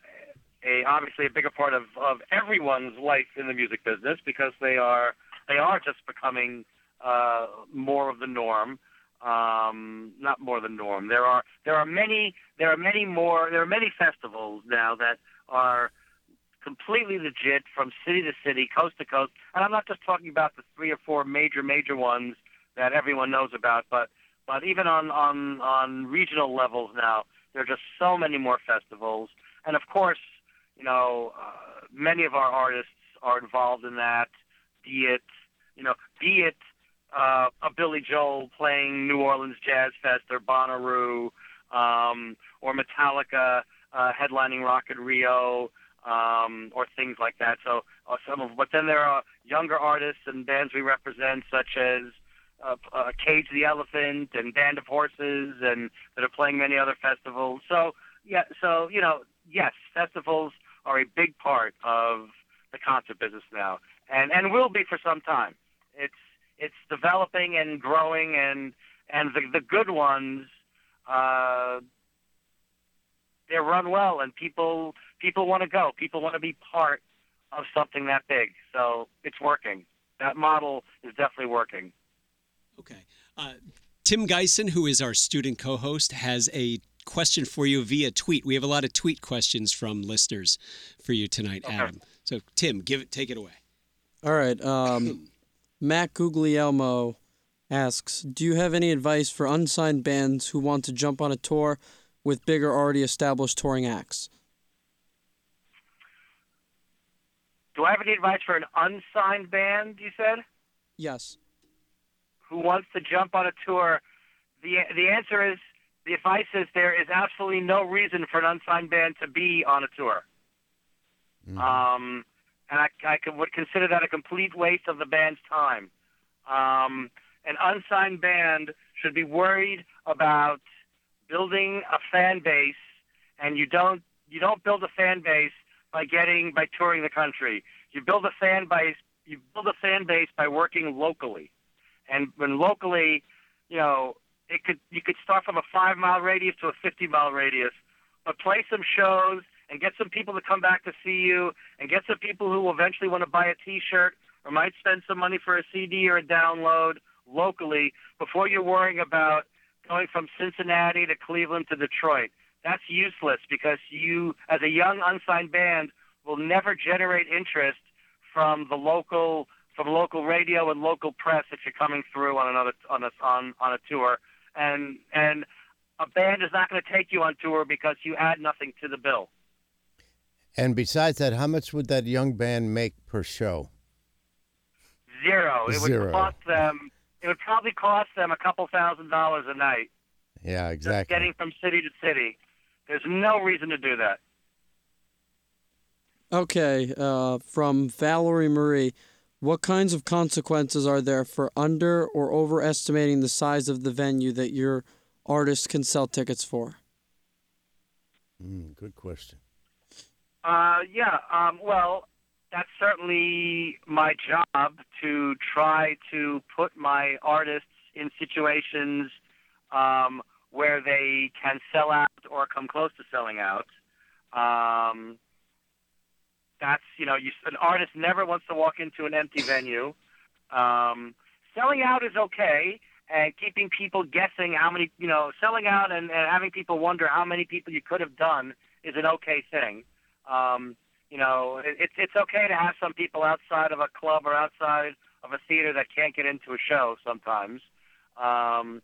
Speaker 3: a obviously a bigger part of, of everyone's life in the music business because they are they are just becoming uh, more of the norm. Um, not more the norm. There are there are many there are many more there are many festivals now that are completely legit from city to city, coast to coast. And I'm not just talking about the three or four major major ones that everyone knows about, but but even on on on regional levels now, there are just so many more festivals, and of course, you know, uh, many of our artists are involved in that. Be it, you know, be it uh, a Billy Joel playing New Orleans Jazz Fest or Bonnaroo, um, or Metallica uh, headlining Rock in Rio, um, or things like that. So uh, some of, but then there are younger artists and bands we represent, such as uh, uh, Cage the Elephant and Band of Horses, and that are playing many other festivals. So yeah, so you know, yes, festivals are a big part of the concert business now, and and will be for some time. It's it's developing and growing, and and the the good ones, uh, they're run well, and people people want to go. People want to be part of something that big. So it's working. That model is definitely working.
Speaker 2: Okay. Uh, Tim Geisen, who is our student co host, has a question for you via tweet. We have a lot of tweet questions from listeners for you tonight,
Speaker 3: Okay.
Speaker 2: Adam. So, Tim, give it, take it away.
Speaker 4: All right. Um, Matt Guglielmo asks Do you have any advice for unsigned bands who want to jump on a tour with bigger, already established touring acts?
Speaker 3: Do I have any advice for an unsigned band? You said
Speaker 4: Yes.
Speaker 3: who wants to jump on a tour. The the answer is the advice is there is absolutely no reason for an unsigned band to be on a tour.
Speaker 1: Mhm.
Speaker 3: Um, and I, I could, would consider that a complete waste of the band's time. Um, an unsigned band should be worried about building a fan base, and you don't you don't build a fan base by getting by touring the country. You build a fan base you build a fan base by working locally, and when locally, you know, it could you could start from a five mile radius to a fifty mile radius, but play some shows and get some people to come back to see you, and get some people who will eventually want to buy a T-shirt or might spend some money for a CD or a download locally before you're worrying about going from Cincinnati to Cleveland to Detroit. That's useless because you, as a young unsigned band, will never generate interest from the local from local radio and local press if you're coming through on another on a on on a tour and and a band is not going to take you on tour because you add nothing to the bill.
Speaker 1: And besides that, how much would that young band make per show?
Speaker 3: Zero. It would
Speaker 1: Zero.
Speaker 3: cost them. It would probably cost them a couple thousand dollars a night
Speaker 1: Yeah,
Speaker 3: just
Speaker 1: exactly.
Speaker 3: getting from city to city. There's no reason to do that.
Speaker 4: Okay. Uh, from Valerie Marie What kinds of consequences are there for under or overestimating the size of the venue that you're artists can sell tickets for?
Speaker 1: Mm, good question.
Speaker 3: Uh, yeah. Um, well, that's certainly my job to try to put my artists in situations um, where they can sell out or come close to selling out. Um, that's you know, you, an artist never wants to walk into an empty venue. Um, selling out is okay, and keeping people guessing how many you know, selling out and, and having people wonder how many people you could have done is an okay thing. Um, you know, it, it's it's okay to have some people outside of a club or outside of a theater that can't get into a show sometimes. Um,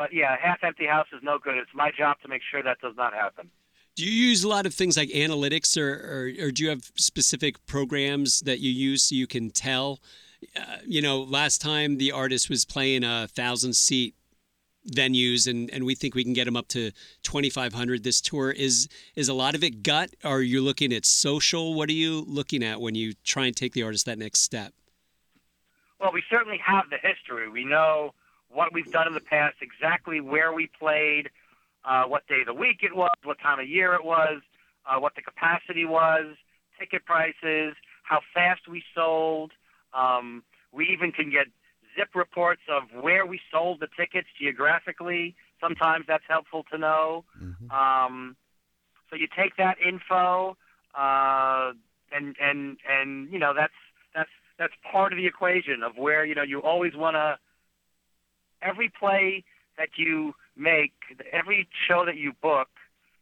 Speaker 3: but yeah, half empty house is no good. It's my job to make sure that does not happen.
Speaker 2: Do you use a lot of things like analytics, or, or, or do you have specific programs that you use so you can tell? Uh, you know, last time the artist was playing a thousand seat venues and, and we think we can get them up to 2500 this tour is is a lot of it gut or are you looking at social what are you looking at when you try and take the artist that next step
Speaker 3: well we certainly have the history we know what we've done in the past exactly where we played uh, what day of the week it was what time of year it was uh, what the capacity was ticket prices how fast we sold um, we even can get zip reports of where we sold the tickets geographically. Sometimes that's helpful to know. Mm-hmm. Um, so you take that info, uh, and and and you know that's that's that's part of the equation of where you know you always want to. Every play that you make, every show that you book,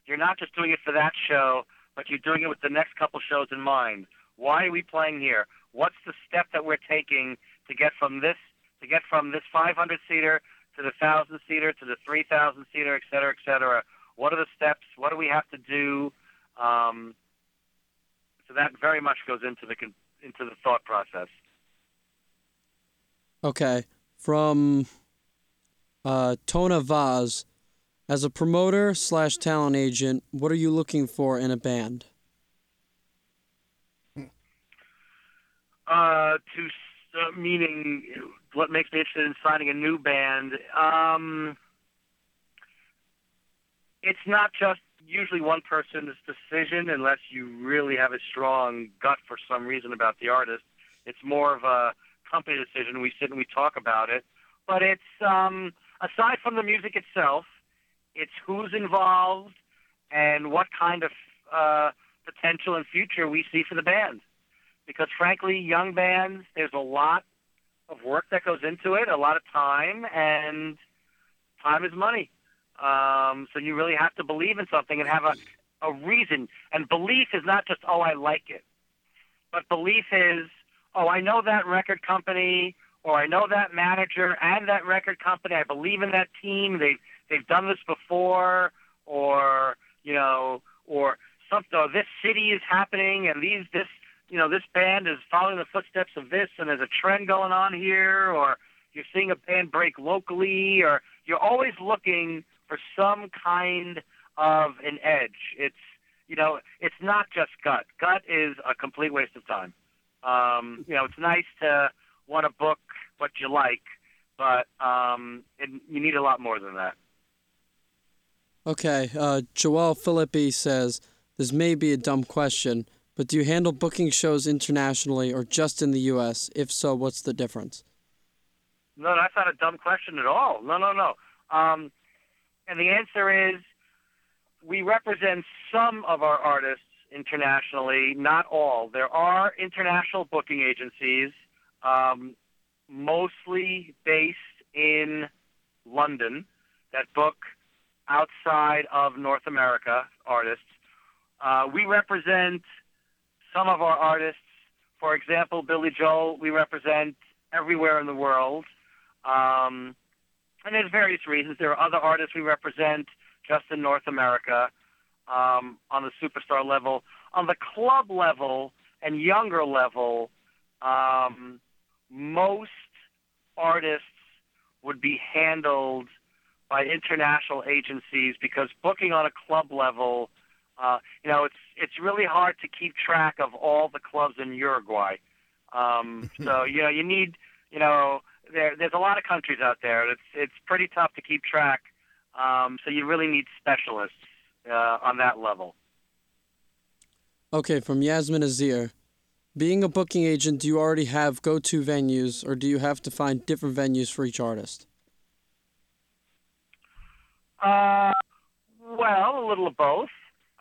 Speaker 3: you're not just doing it for that show, but you're doing it with the next couple shows in mind. Why are we playing here? What's the step that we're taking to get from this to get from this 500 seater to the 1,000 seater to the 3,000 seater, et cetera, et cetera. What are the steps? What do we have to do? Um, so that very much goes into the into the thought process.
Speaker 4: Okay, from uh, Tona Vaz, as a promoter slash talent agent, what are you looking for in a band?
Speaker 3: Uh, to uh, meaning what makes me interested in signing a new band. Um, it's not just usually one person's decision unless you really have a strong gut for some reason about the artist. It's more of a company decision. We sit and we talk about it. But it's um, aside from the music itself, it's who's involved and what kind of uh, potential and future we see for the band. Because frankly, young bands, there's a lot of work that goes into it, a lot of time, and time is money. Um, so you really have to believe in something and have a, a reason. And belief is not just, oh, I like it, but belief is, oh, I know that record company or I know that manager and that record company. I believe in that team. They've they've done this before, or you know, or something. Or this city is happening, and these this you know, this band is following the footsteps of this, and there's a trend going on here, or you're seeing a band break locally, or you're always looking for some kind of an edge. It's you know, it's not just gut. Gut is a complete waste of time. Um, you know, it's nice to want to book what you like, but um, it, you need a lot more than that.
Speaker 4: Okay, uh, Joel Philippi says this may be a dumb question, but do you handle booking shows internationally or just in the U.S.? If so, what's the difference?
Speaker 3: No, that's not a dumb question at all. No, no, no. Um, and the answer is we represent some of our artists internationally, not all. There are international booking agencies, um, mostly based in London, that book outside of North America artists. Uh, we represent some of our artists. For example, Billy Joel, we represent everywhere in the world. Um, and there's various reasons. There are other artists we represent just in North America um, on the superstar level. On the club level and younger level, um, most artists would be handled by international agencies because booking on a club level uh, you know, it's it's really hard to keep track of all the clubs in Uruguay. Um, so you know, you need you know there there's a lot of countries out there. It's it's pretty tough to keep track Um, so you really need specialists uh, on that level.
Speaker 4: Okay, from Yasmin Azir. Being a booking agent, do you already have go to venues or do you have to find different venues for each artist?
Speaker 3: Uh, well, a little of both.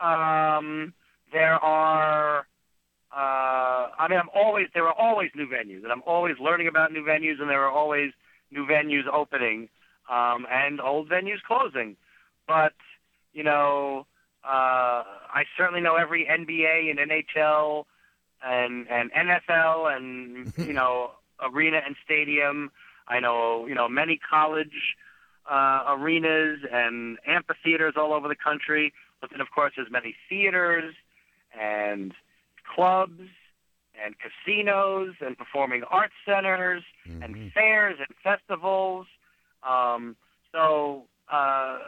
Speaker 3: Um, there are, uh, I mean, I'm always there are always new venues, and I'm always learning about new venues, and there are always new venues opening, um, and old venues closing. But you know, uh, I certainly know every NBA and NHL and and NFL and you know arena and stadium. I know you know many college uh, arenas and amphitheaters all over the country. But then, of course, there's many theaters and clubs and casinos and performing arts centers
Speaker 1: Mhm.
Speaker 3: and fairs and festivals. Um, so uh,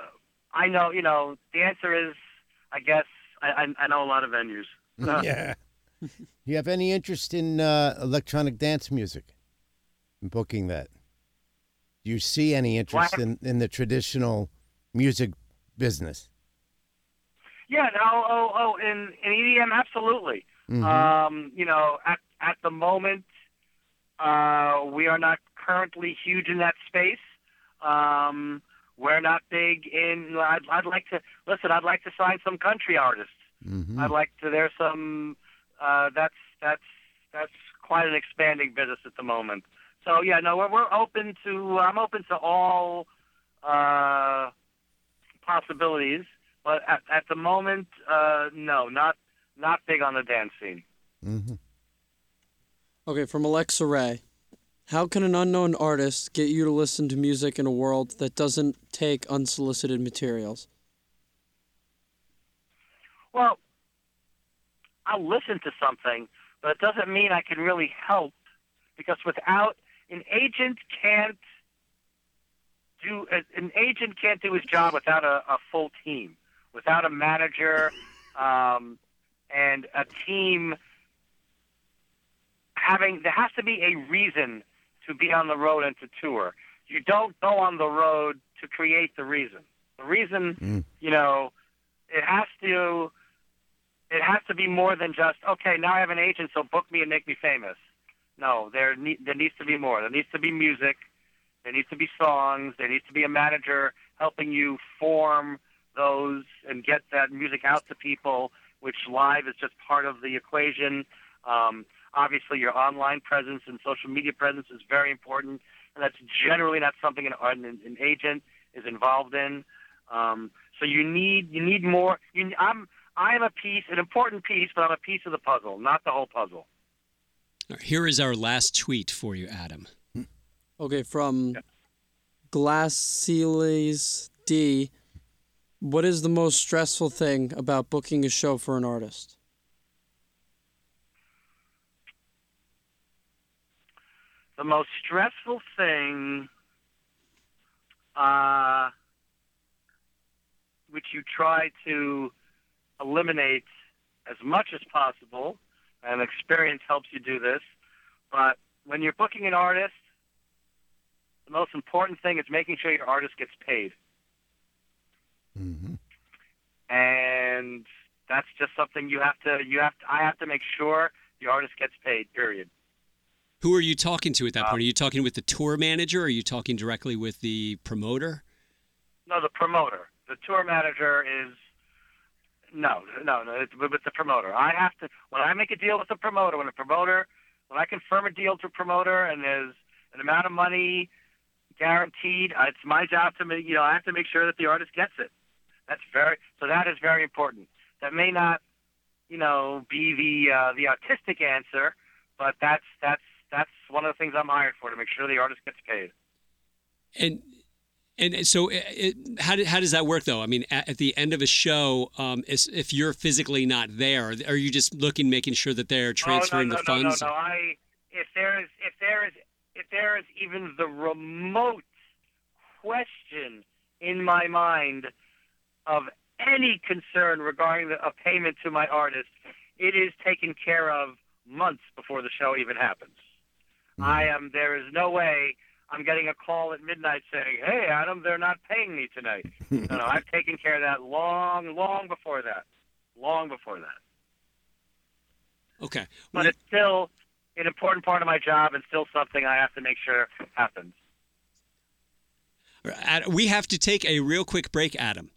Speaker 3: I know, you know, the answer is, I guess, I, I, I know a lot of venues.
Speaker 1: yeah. You have any interest in uh, electronic dance music? In booking that? Do you see any interest
Speaker 3: Well,
Speaker 1: in, in the traditional music business?
Speaker 3: Yeah, no, oh, oh, in, in EDM, absolutely.
Speaker 1: Mhm.
Speaker 3: Um, you know, at at the moment, uh, we are not currently huge in that space. Um, we're not big in. I'd, I'd like to listen. I'd like to sign some country artists.
Speaker 1: Mhm.
Speaker 3: I'd like to. There's some. Uh, that's that's that's quite an expanding business at the moment. So yeah, no, we're we're open to. I'm open to all uh, possibilities, but at at the moment, uh, no, not not big on the dance scene.
Speaker 1: Mhm.
Speaker 4: Okay, from Alexa Ray. How can an unknown artist get you to listen to music in a world that doesn't take unsolicited materials?
Speaker 3: Well, I'll listen to something, but it doesn't mean I can really help because without an agent can't do an agent can't do his job without a, a full team, without a manager, um, and a team having there has to be a reason to be on the road and to tour. You don't go on the road to create the reason. The reason,
Speaker 1: Mm.
Speaker 3: you know, it has to it has to be more than just okay. Now I have an agent, so book me and make me famous. No, there ne- there needs to be more. There needs to be music. There needs to be songs. There needs to be a manager helping you form those and get that music out to people. Which live is just part of the equation. Um, obviously, your online presence and social media presence is very important, and that's generally not something an, an, an agent is involved in. Um, so you need you need more. You, I'm I am a piece, an important piece, but I'm a piece of the puzzle, not the whole puzzle.
Speaker 2: All right, Here is our last tweet for you, Adam.
Speaker 4: Okay, from Glassilies D. What is the most stressful thing about booking a show for an artist?
Speaker 3: The most stressful thing, uh, which you try to eliminate as much as possible, and experience helps you do this. But when you're booking an artist, the most important thing is making sure your artist gets paid.
Speaker 1: Mhm.
Speaker 3: and that's just something you have to you have to, I have to make sure the artist gets paid. Period.
Speaker 2: Who are you talking to at that
Speaker 3: Uh,
Speaker 2: point? Are you talking with the tour manager? Or are you talking directly with the promoter?
Speaker 3: No, the promoter. The tour manager is no, no, no. It's with the promoter. I have to when I make a deal with the promoter. When a promoter, when I confirm a deal to a promoter, and there's an amount of money guaranteed, uh, it's my job to make. You know, I have to make sure that the artist gets it. That's very so. That is very important. That may not, you know, be the uh, the artistic answer, but that's that's that's one of the things I'm hired for to make sure the artist gets paid.
Speaker 2: And and so, it, it, how, do, how does that work though? I mean, at, at the end of a show, um, is, if you're physically not there, are you just looking, making sure that they're transferring
Speaker 3: oh, no,
Speaker 2: the
Speaker 3: no,
Speaker 2: funds?
Speaker 3: No, no, no. I if there is if there is if there is even the remote question in my mind of any concern regarding the, a payment to my artist, it is taken care of months before the show even happens. I am. There is no way I'm getting a call at midnight saying, "Hey, Adam, they're not paying me tonight." no, no, I've taken care of that long, long before that, long before that.
Speaker 2: Okay.
Speaker 3: But it's still an important part of my job, and still something I have to make sure happens.
Speaker 2: We have to take a real quick break, Adam.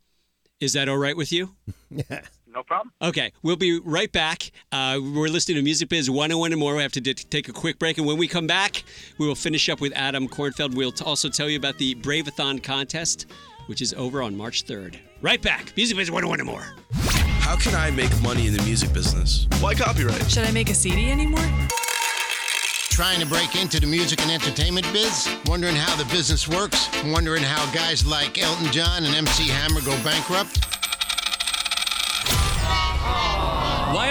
Speaker 2: Is that all right with you?
Speaker 3: No problem.
Speaker 2: Okay, we'll be right back. Uh, we're listening to Music Biz 101 and more. We have to d- take a quick break, and when we come back, we will finish up with Adam Kornfeld. We'll t- also tell you about the Braveathon contest, which is over on March 3rd. Right back. Music Biz 101 and more.
Speaker 5: How can I make money in the music business? Why copyright?
Speaker 6: Should I make a CD anymore?
Speaker 1: Trying to break into the music and entertainment biz? Wondering how the business works? Wondering how guys like Elton John and MC Hammer go bankrupt?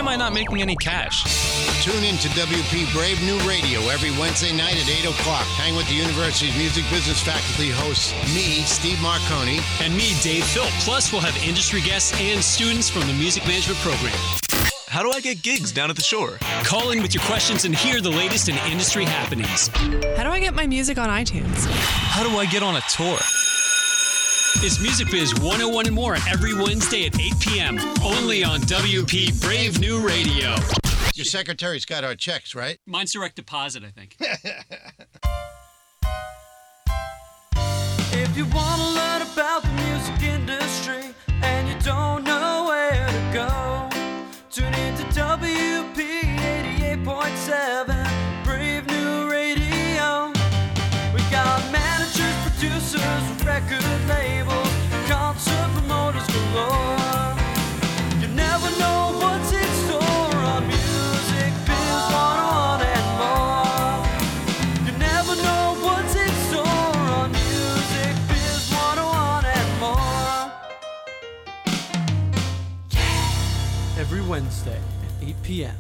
Speaker 7: Am I not making any cash?
Speaker 1: Tune in to WP Brave New Radio every Wednesday night at 8 o'clock. Hang with the university's music business faculty hosts, me, Steve Marcone.
Speaker 2: And me, Dave Philp. Plus, we'll have industry guests and students from the music management program.
Speaker 7: How do I get gigs down at the shore?
Speaker 2: Call in with your questions and hear the latest in industry happenings.
Speaker 6: How do I get my music on iTunes?
Speaker 7: How do I get on a tour?
Speaker 2: It's Music Biz 101 and more every Wednesday at 8 p.m. Only on WP Brave New Radio.
Speaker 1: Your secretary's got our checks, right?
Speaker 2: Mine's direct deposit, I think.
Speaker 8: If you want to learn about the music industry and you don't know where to go, tune in to WP 88.7 p.m.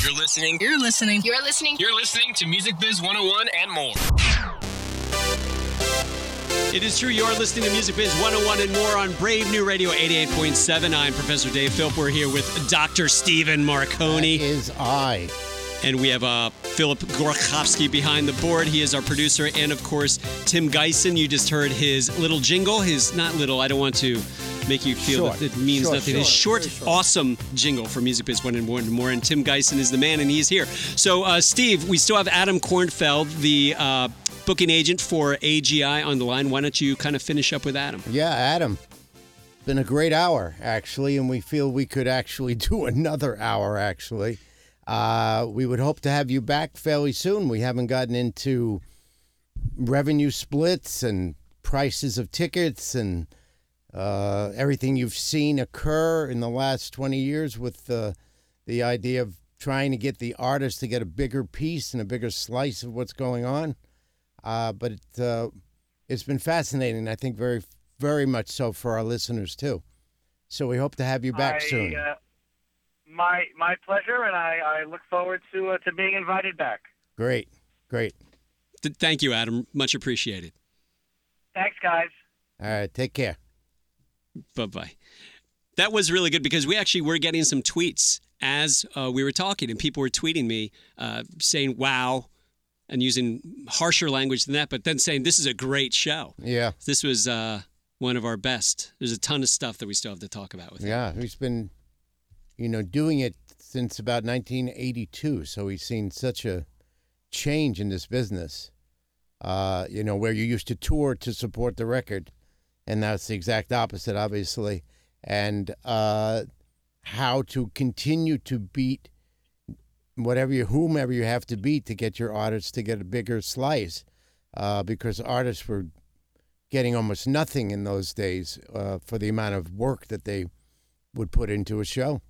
Speaker 7: You're listening.
Speaker 6: You're listening.
Speaker 9: You're listening.
Speaker 7: You're listening to Music Biz 101 and more.
Speaker 2: It is true. You're listening to Music Biz 101 and more on Brave New Radio 88.7. I'm Professor Dave Philp. We're here with Dr. Stephen Marcone.
Speaker 1: Is I.
Speaker 2: And we have uh, Philip Gorkowski behind the board. He is our producer. And of course, Tim Geisen. You just heard his little jingle. His, not little, I don't want to make you feel
Speaker 1: Short.
Speaker 2: that it means
Speaker 1: Short,
Speaker 2: nothing.
Speaker 1: Short,
Speaker 2: short,
Speaker 1: short.
Speaker 2: awesome jingle for Music Biz 1 and more and more. And Tim Geisen is the man, and he's here. So, uh, Steve, we still have Adam Kornfeld, the uh, booking agent for AGI, on the line. Why don't you kind of finish up with Adam?
Speaker 1: Yeah, Adam. Been a great hour, actually, and we feel we could actually do another hour, actually. Uh, we would hope to have you back fairly soon. We haven't gotten into revenue splits and prices of tickets and uh, everything you've seen occur in the last 20 years with the, the idea of trying to get the artist to get a bigger piece and a bigger slice of what's going on. Uh, but it, uh, it's been fascinating. I think very, very much so for our listeners too. So we hope to have you back
Speaker 3: I,
Speaker 1: soon.
Speaker 3: Uh, my my pleasure, and I, I look forward to uh, to being invited back.
Speaker 1: Great, great.
Speaker 2: Th- thank you, Adam. Much appreciated.
Speaker 3: Thanks, guys.
Speaker 1: All right, take care.
Speaker 2: Bye bye. That was really good because we actually were getting some tweets as uh, we were talking, and people were tweeting me uh, saying "wow" and using harsher language than that, but then saying this is a great show.
Speaker 1: Yeah,
Speaker 2: This was uh, one of our best. There's a ton of stuff that we still have to talk about with him.
Speaker 1: yeah. He's been, you know, doing it since about 1982. So he's seen such a change in this business. Uh, you know, where you used to tour to support the record, and it's the exact opposite, obviously. And uh, how to continue to beat whatever you, whomever you have to beat to get your artists to get a bigger slice, uh, because artists were getting almost nothing in those days uh, for the amount of work that they would put into a show.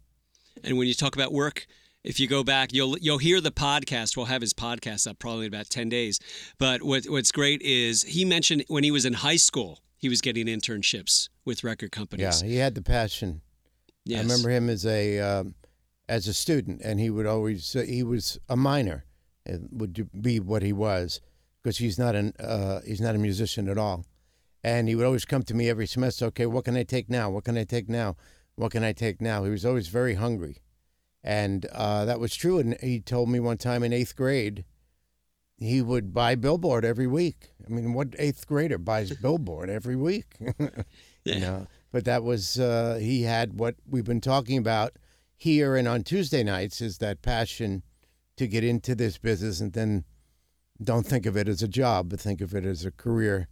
Speaker 2: And when you talk about work, if you go back, you'll you'll hear the podcast. We'll have his podcast up probably in about ten days. But what what's great is he mentioned when he was in high school, he was getting internships with record companies.
Speaker 1: Yeah, he had the passion.
Speaker 2: Yes.
Speaker 1: I remember him as a um, as a student, and he would always uh, he was a minor, it would be what he was, because he's not an uh, he's not a musician at all, and he would always come to me every semester. Okay, what can I take now? What can I take now? What can I take now? He was always very hungry, and uh, that was true. And he told me one time in eighth grade, he would buy Billboard every week. I mean, what eighth grader buys Billboard every week?
Speaker 2: Yeah.
Speaker 1: You know, but that was uh, he had what we've been talking about here and on Tuesday nights is that passion to get into this business and then don't think of it as a job, but think of it as a career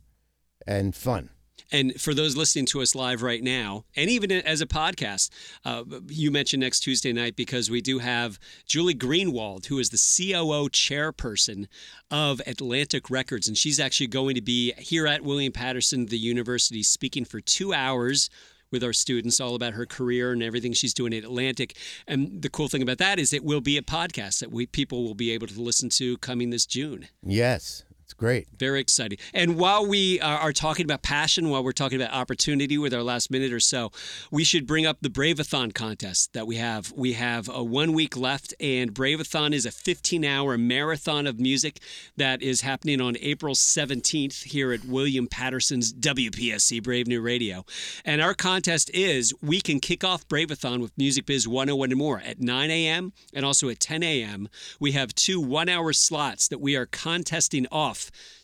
Speaker 1: and fun.
Speaker 2: And for those listening to us live right now, and even as a podcast, uh, you mentioned next Tuesday night because we do have Julie Greenwald, who is the COO chairperson of Atlantic Records. And she's actually going to be here at William Paterson, the university, speaking for two hours with our students all about her career and everything she's doing at Atlantic. And the cool thing about that is it will be a podcast that we people will be able to listen to coming this June.
Speaker 1: Yes, it's great.
Speaker 2: Very exciting. And while we are, are talking about passion, while we're talking about opportunity with our last minute or so, we should bring up the Braveathon contest that we have. We have a one week left, and Braveathon is a 15 hour marathon of music that is happening on April 17th here at William Paterson's WPSC Brave New Radio. And our contest is we can kick off Braveathon with Music Biz 101 and more at 9 a.m. and also at 10 a.m. We have two one hour slots that we are contesting off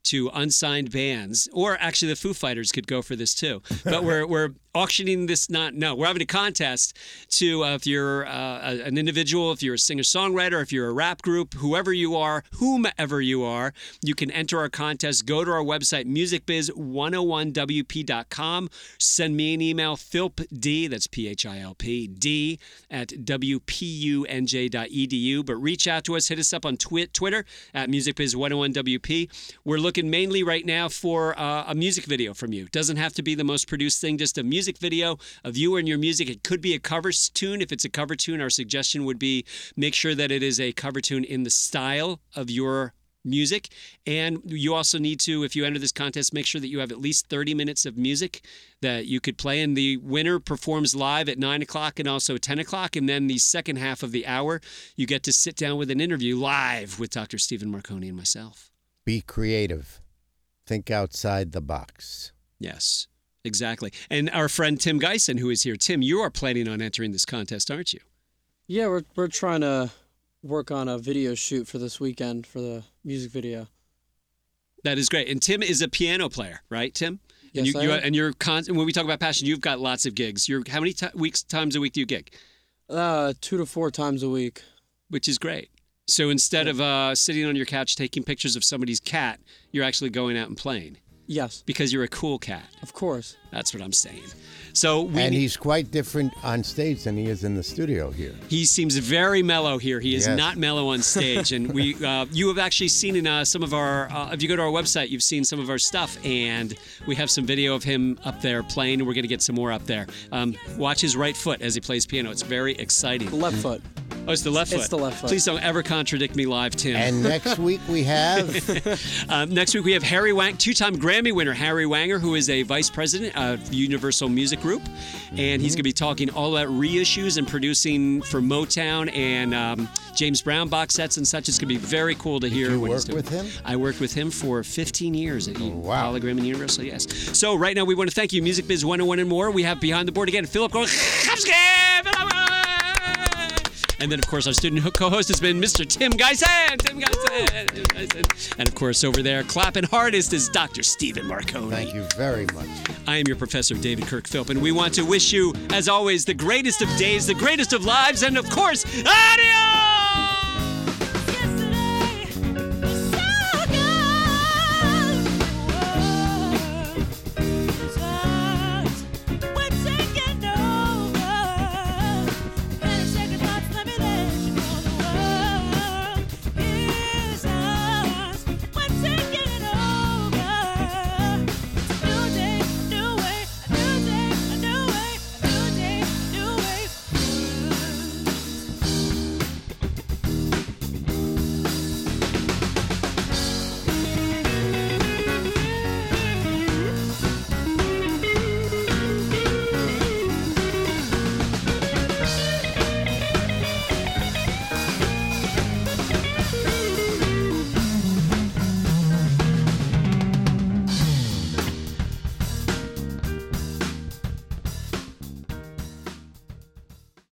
Speaker 2: to unsigned bands, or actually the Foo Fighters could go for this too. But we're we're auctioning this not no we're having a contest to uh, if you're uh, an individual if you're a singer songwriter if you're a rap group whoever you are whomever you are you can enter our contest. Go to our website musicbiz101wp.com send me an email philpd that's p-h-i-l-p d at wpunj.edu but reach out to us. Hit us up on twi- twitter at musicbiz101wp we're looking mainly right now for uh, a music video from you doesn't have to be the most produced thing just a music video of you and your music it could be a cover tune if it's a cover tune our suggestion would be make sure that it is a cover tune in the style of your music. And you also need to, if you enter this contest, make sure that you have at least 30 minutes of music that you could play. And the winner performs live at 9 o'clock and also 10 o'clock. And then the second half of the hour, you get to sit down with an interview live with Dr. Stephen Marcone and myself.
Speaker 1: Be creative. Think outside the box.
Speaker 2: Yes, exactly. And our friend Tim Geisen, who is here. Tim, you are planning on entering this contest, aren't you?
Speaker 4: Yeah, we're we're trying to work on a video shoot for this weekend for the music video.
Speaker 2: That is great. And Tim is a piano player, right, Tim? And
Speaker 4: Yes,
Speaker 2: you,
Speaker 4: I
Speaker 2: you
Speaker 4: am.
Speaker 2: and you're con- when we talk about passion, you've got lots of gigs. You're how many ti weeks times a week do you gig?
Speaker 4: Uh, two to four times a week.
Speaker 2: Which is great. So instead of uh, sitting on your couch taking pictures of somebody's cat, you're actually going out and playing
Speaker 4: Yes,
Speaker 2: because you're a cool cat.
Speaker 4: of course.
Speaker 2: That's what I'm saying. So we
Speaker 1: and
Speaker 2: need-
Speaker 1: he's quite different on stage than he is in the studio here.
Speaker 2: He seems very mellow here. He is
Speaker 1: Yes.
Speaker 2: not mellow on stage, and we uh, you have actually seen in uh, some of our. Uh, if you go to our website, you've seen some of our stuff, and we have some video of him up there playing, and we're going to get some more up there. Um, watch his right foot as he plays piano. It's very exciting.
Speaker 4: Left foot.
Speaker 2: Oh, it's the left foot.
Speaker 4: It's the left foot.
Speaker 2: Please don't ever contradict me live, Tim.
Speaker 1: And next week we have
Speaker 2: Um, next week we have Harry Wang, two-time Grammy winner Harry Weinger, who is a vice president of Universal Music Group, and he's going to be talking all about reissues and producing for Motown and um, James Brown box sets and such. It's going to be very cool to hear.
Speaker 1: you
Speaker 2: what he's
Speaker 1: work
Speaker 2: doing.
Speaker 1: with him?
Speaker 2: I worked with him for 15 years at
Speaker 1: wow.
Speaker 2: PolyGram and Universal. Yes. So right now we want to thank you, Music Biz 101 and more. We have behind the board again, Philip Gorchowski. And then, of course, our student co-host has been Mr. Tim Geisen. Tim Geisen. Tim Geisen. And of course, over there, clapping hardest is Dr. Stephen Marcone.
Speaker 1: Thank you very much.
Speaker 2: I am your professor, David Kirk Philp, and we want to wish you, as always, the greatest of days, the greatest of lives, and of course, adios!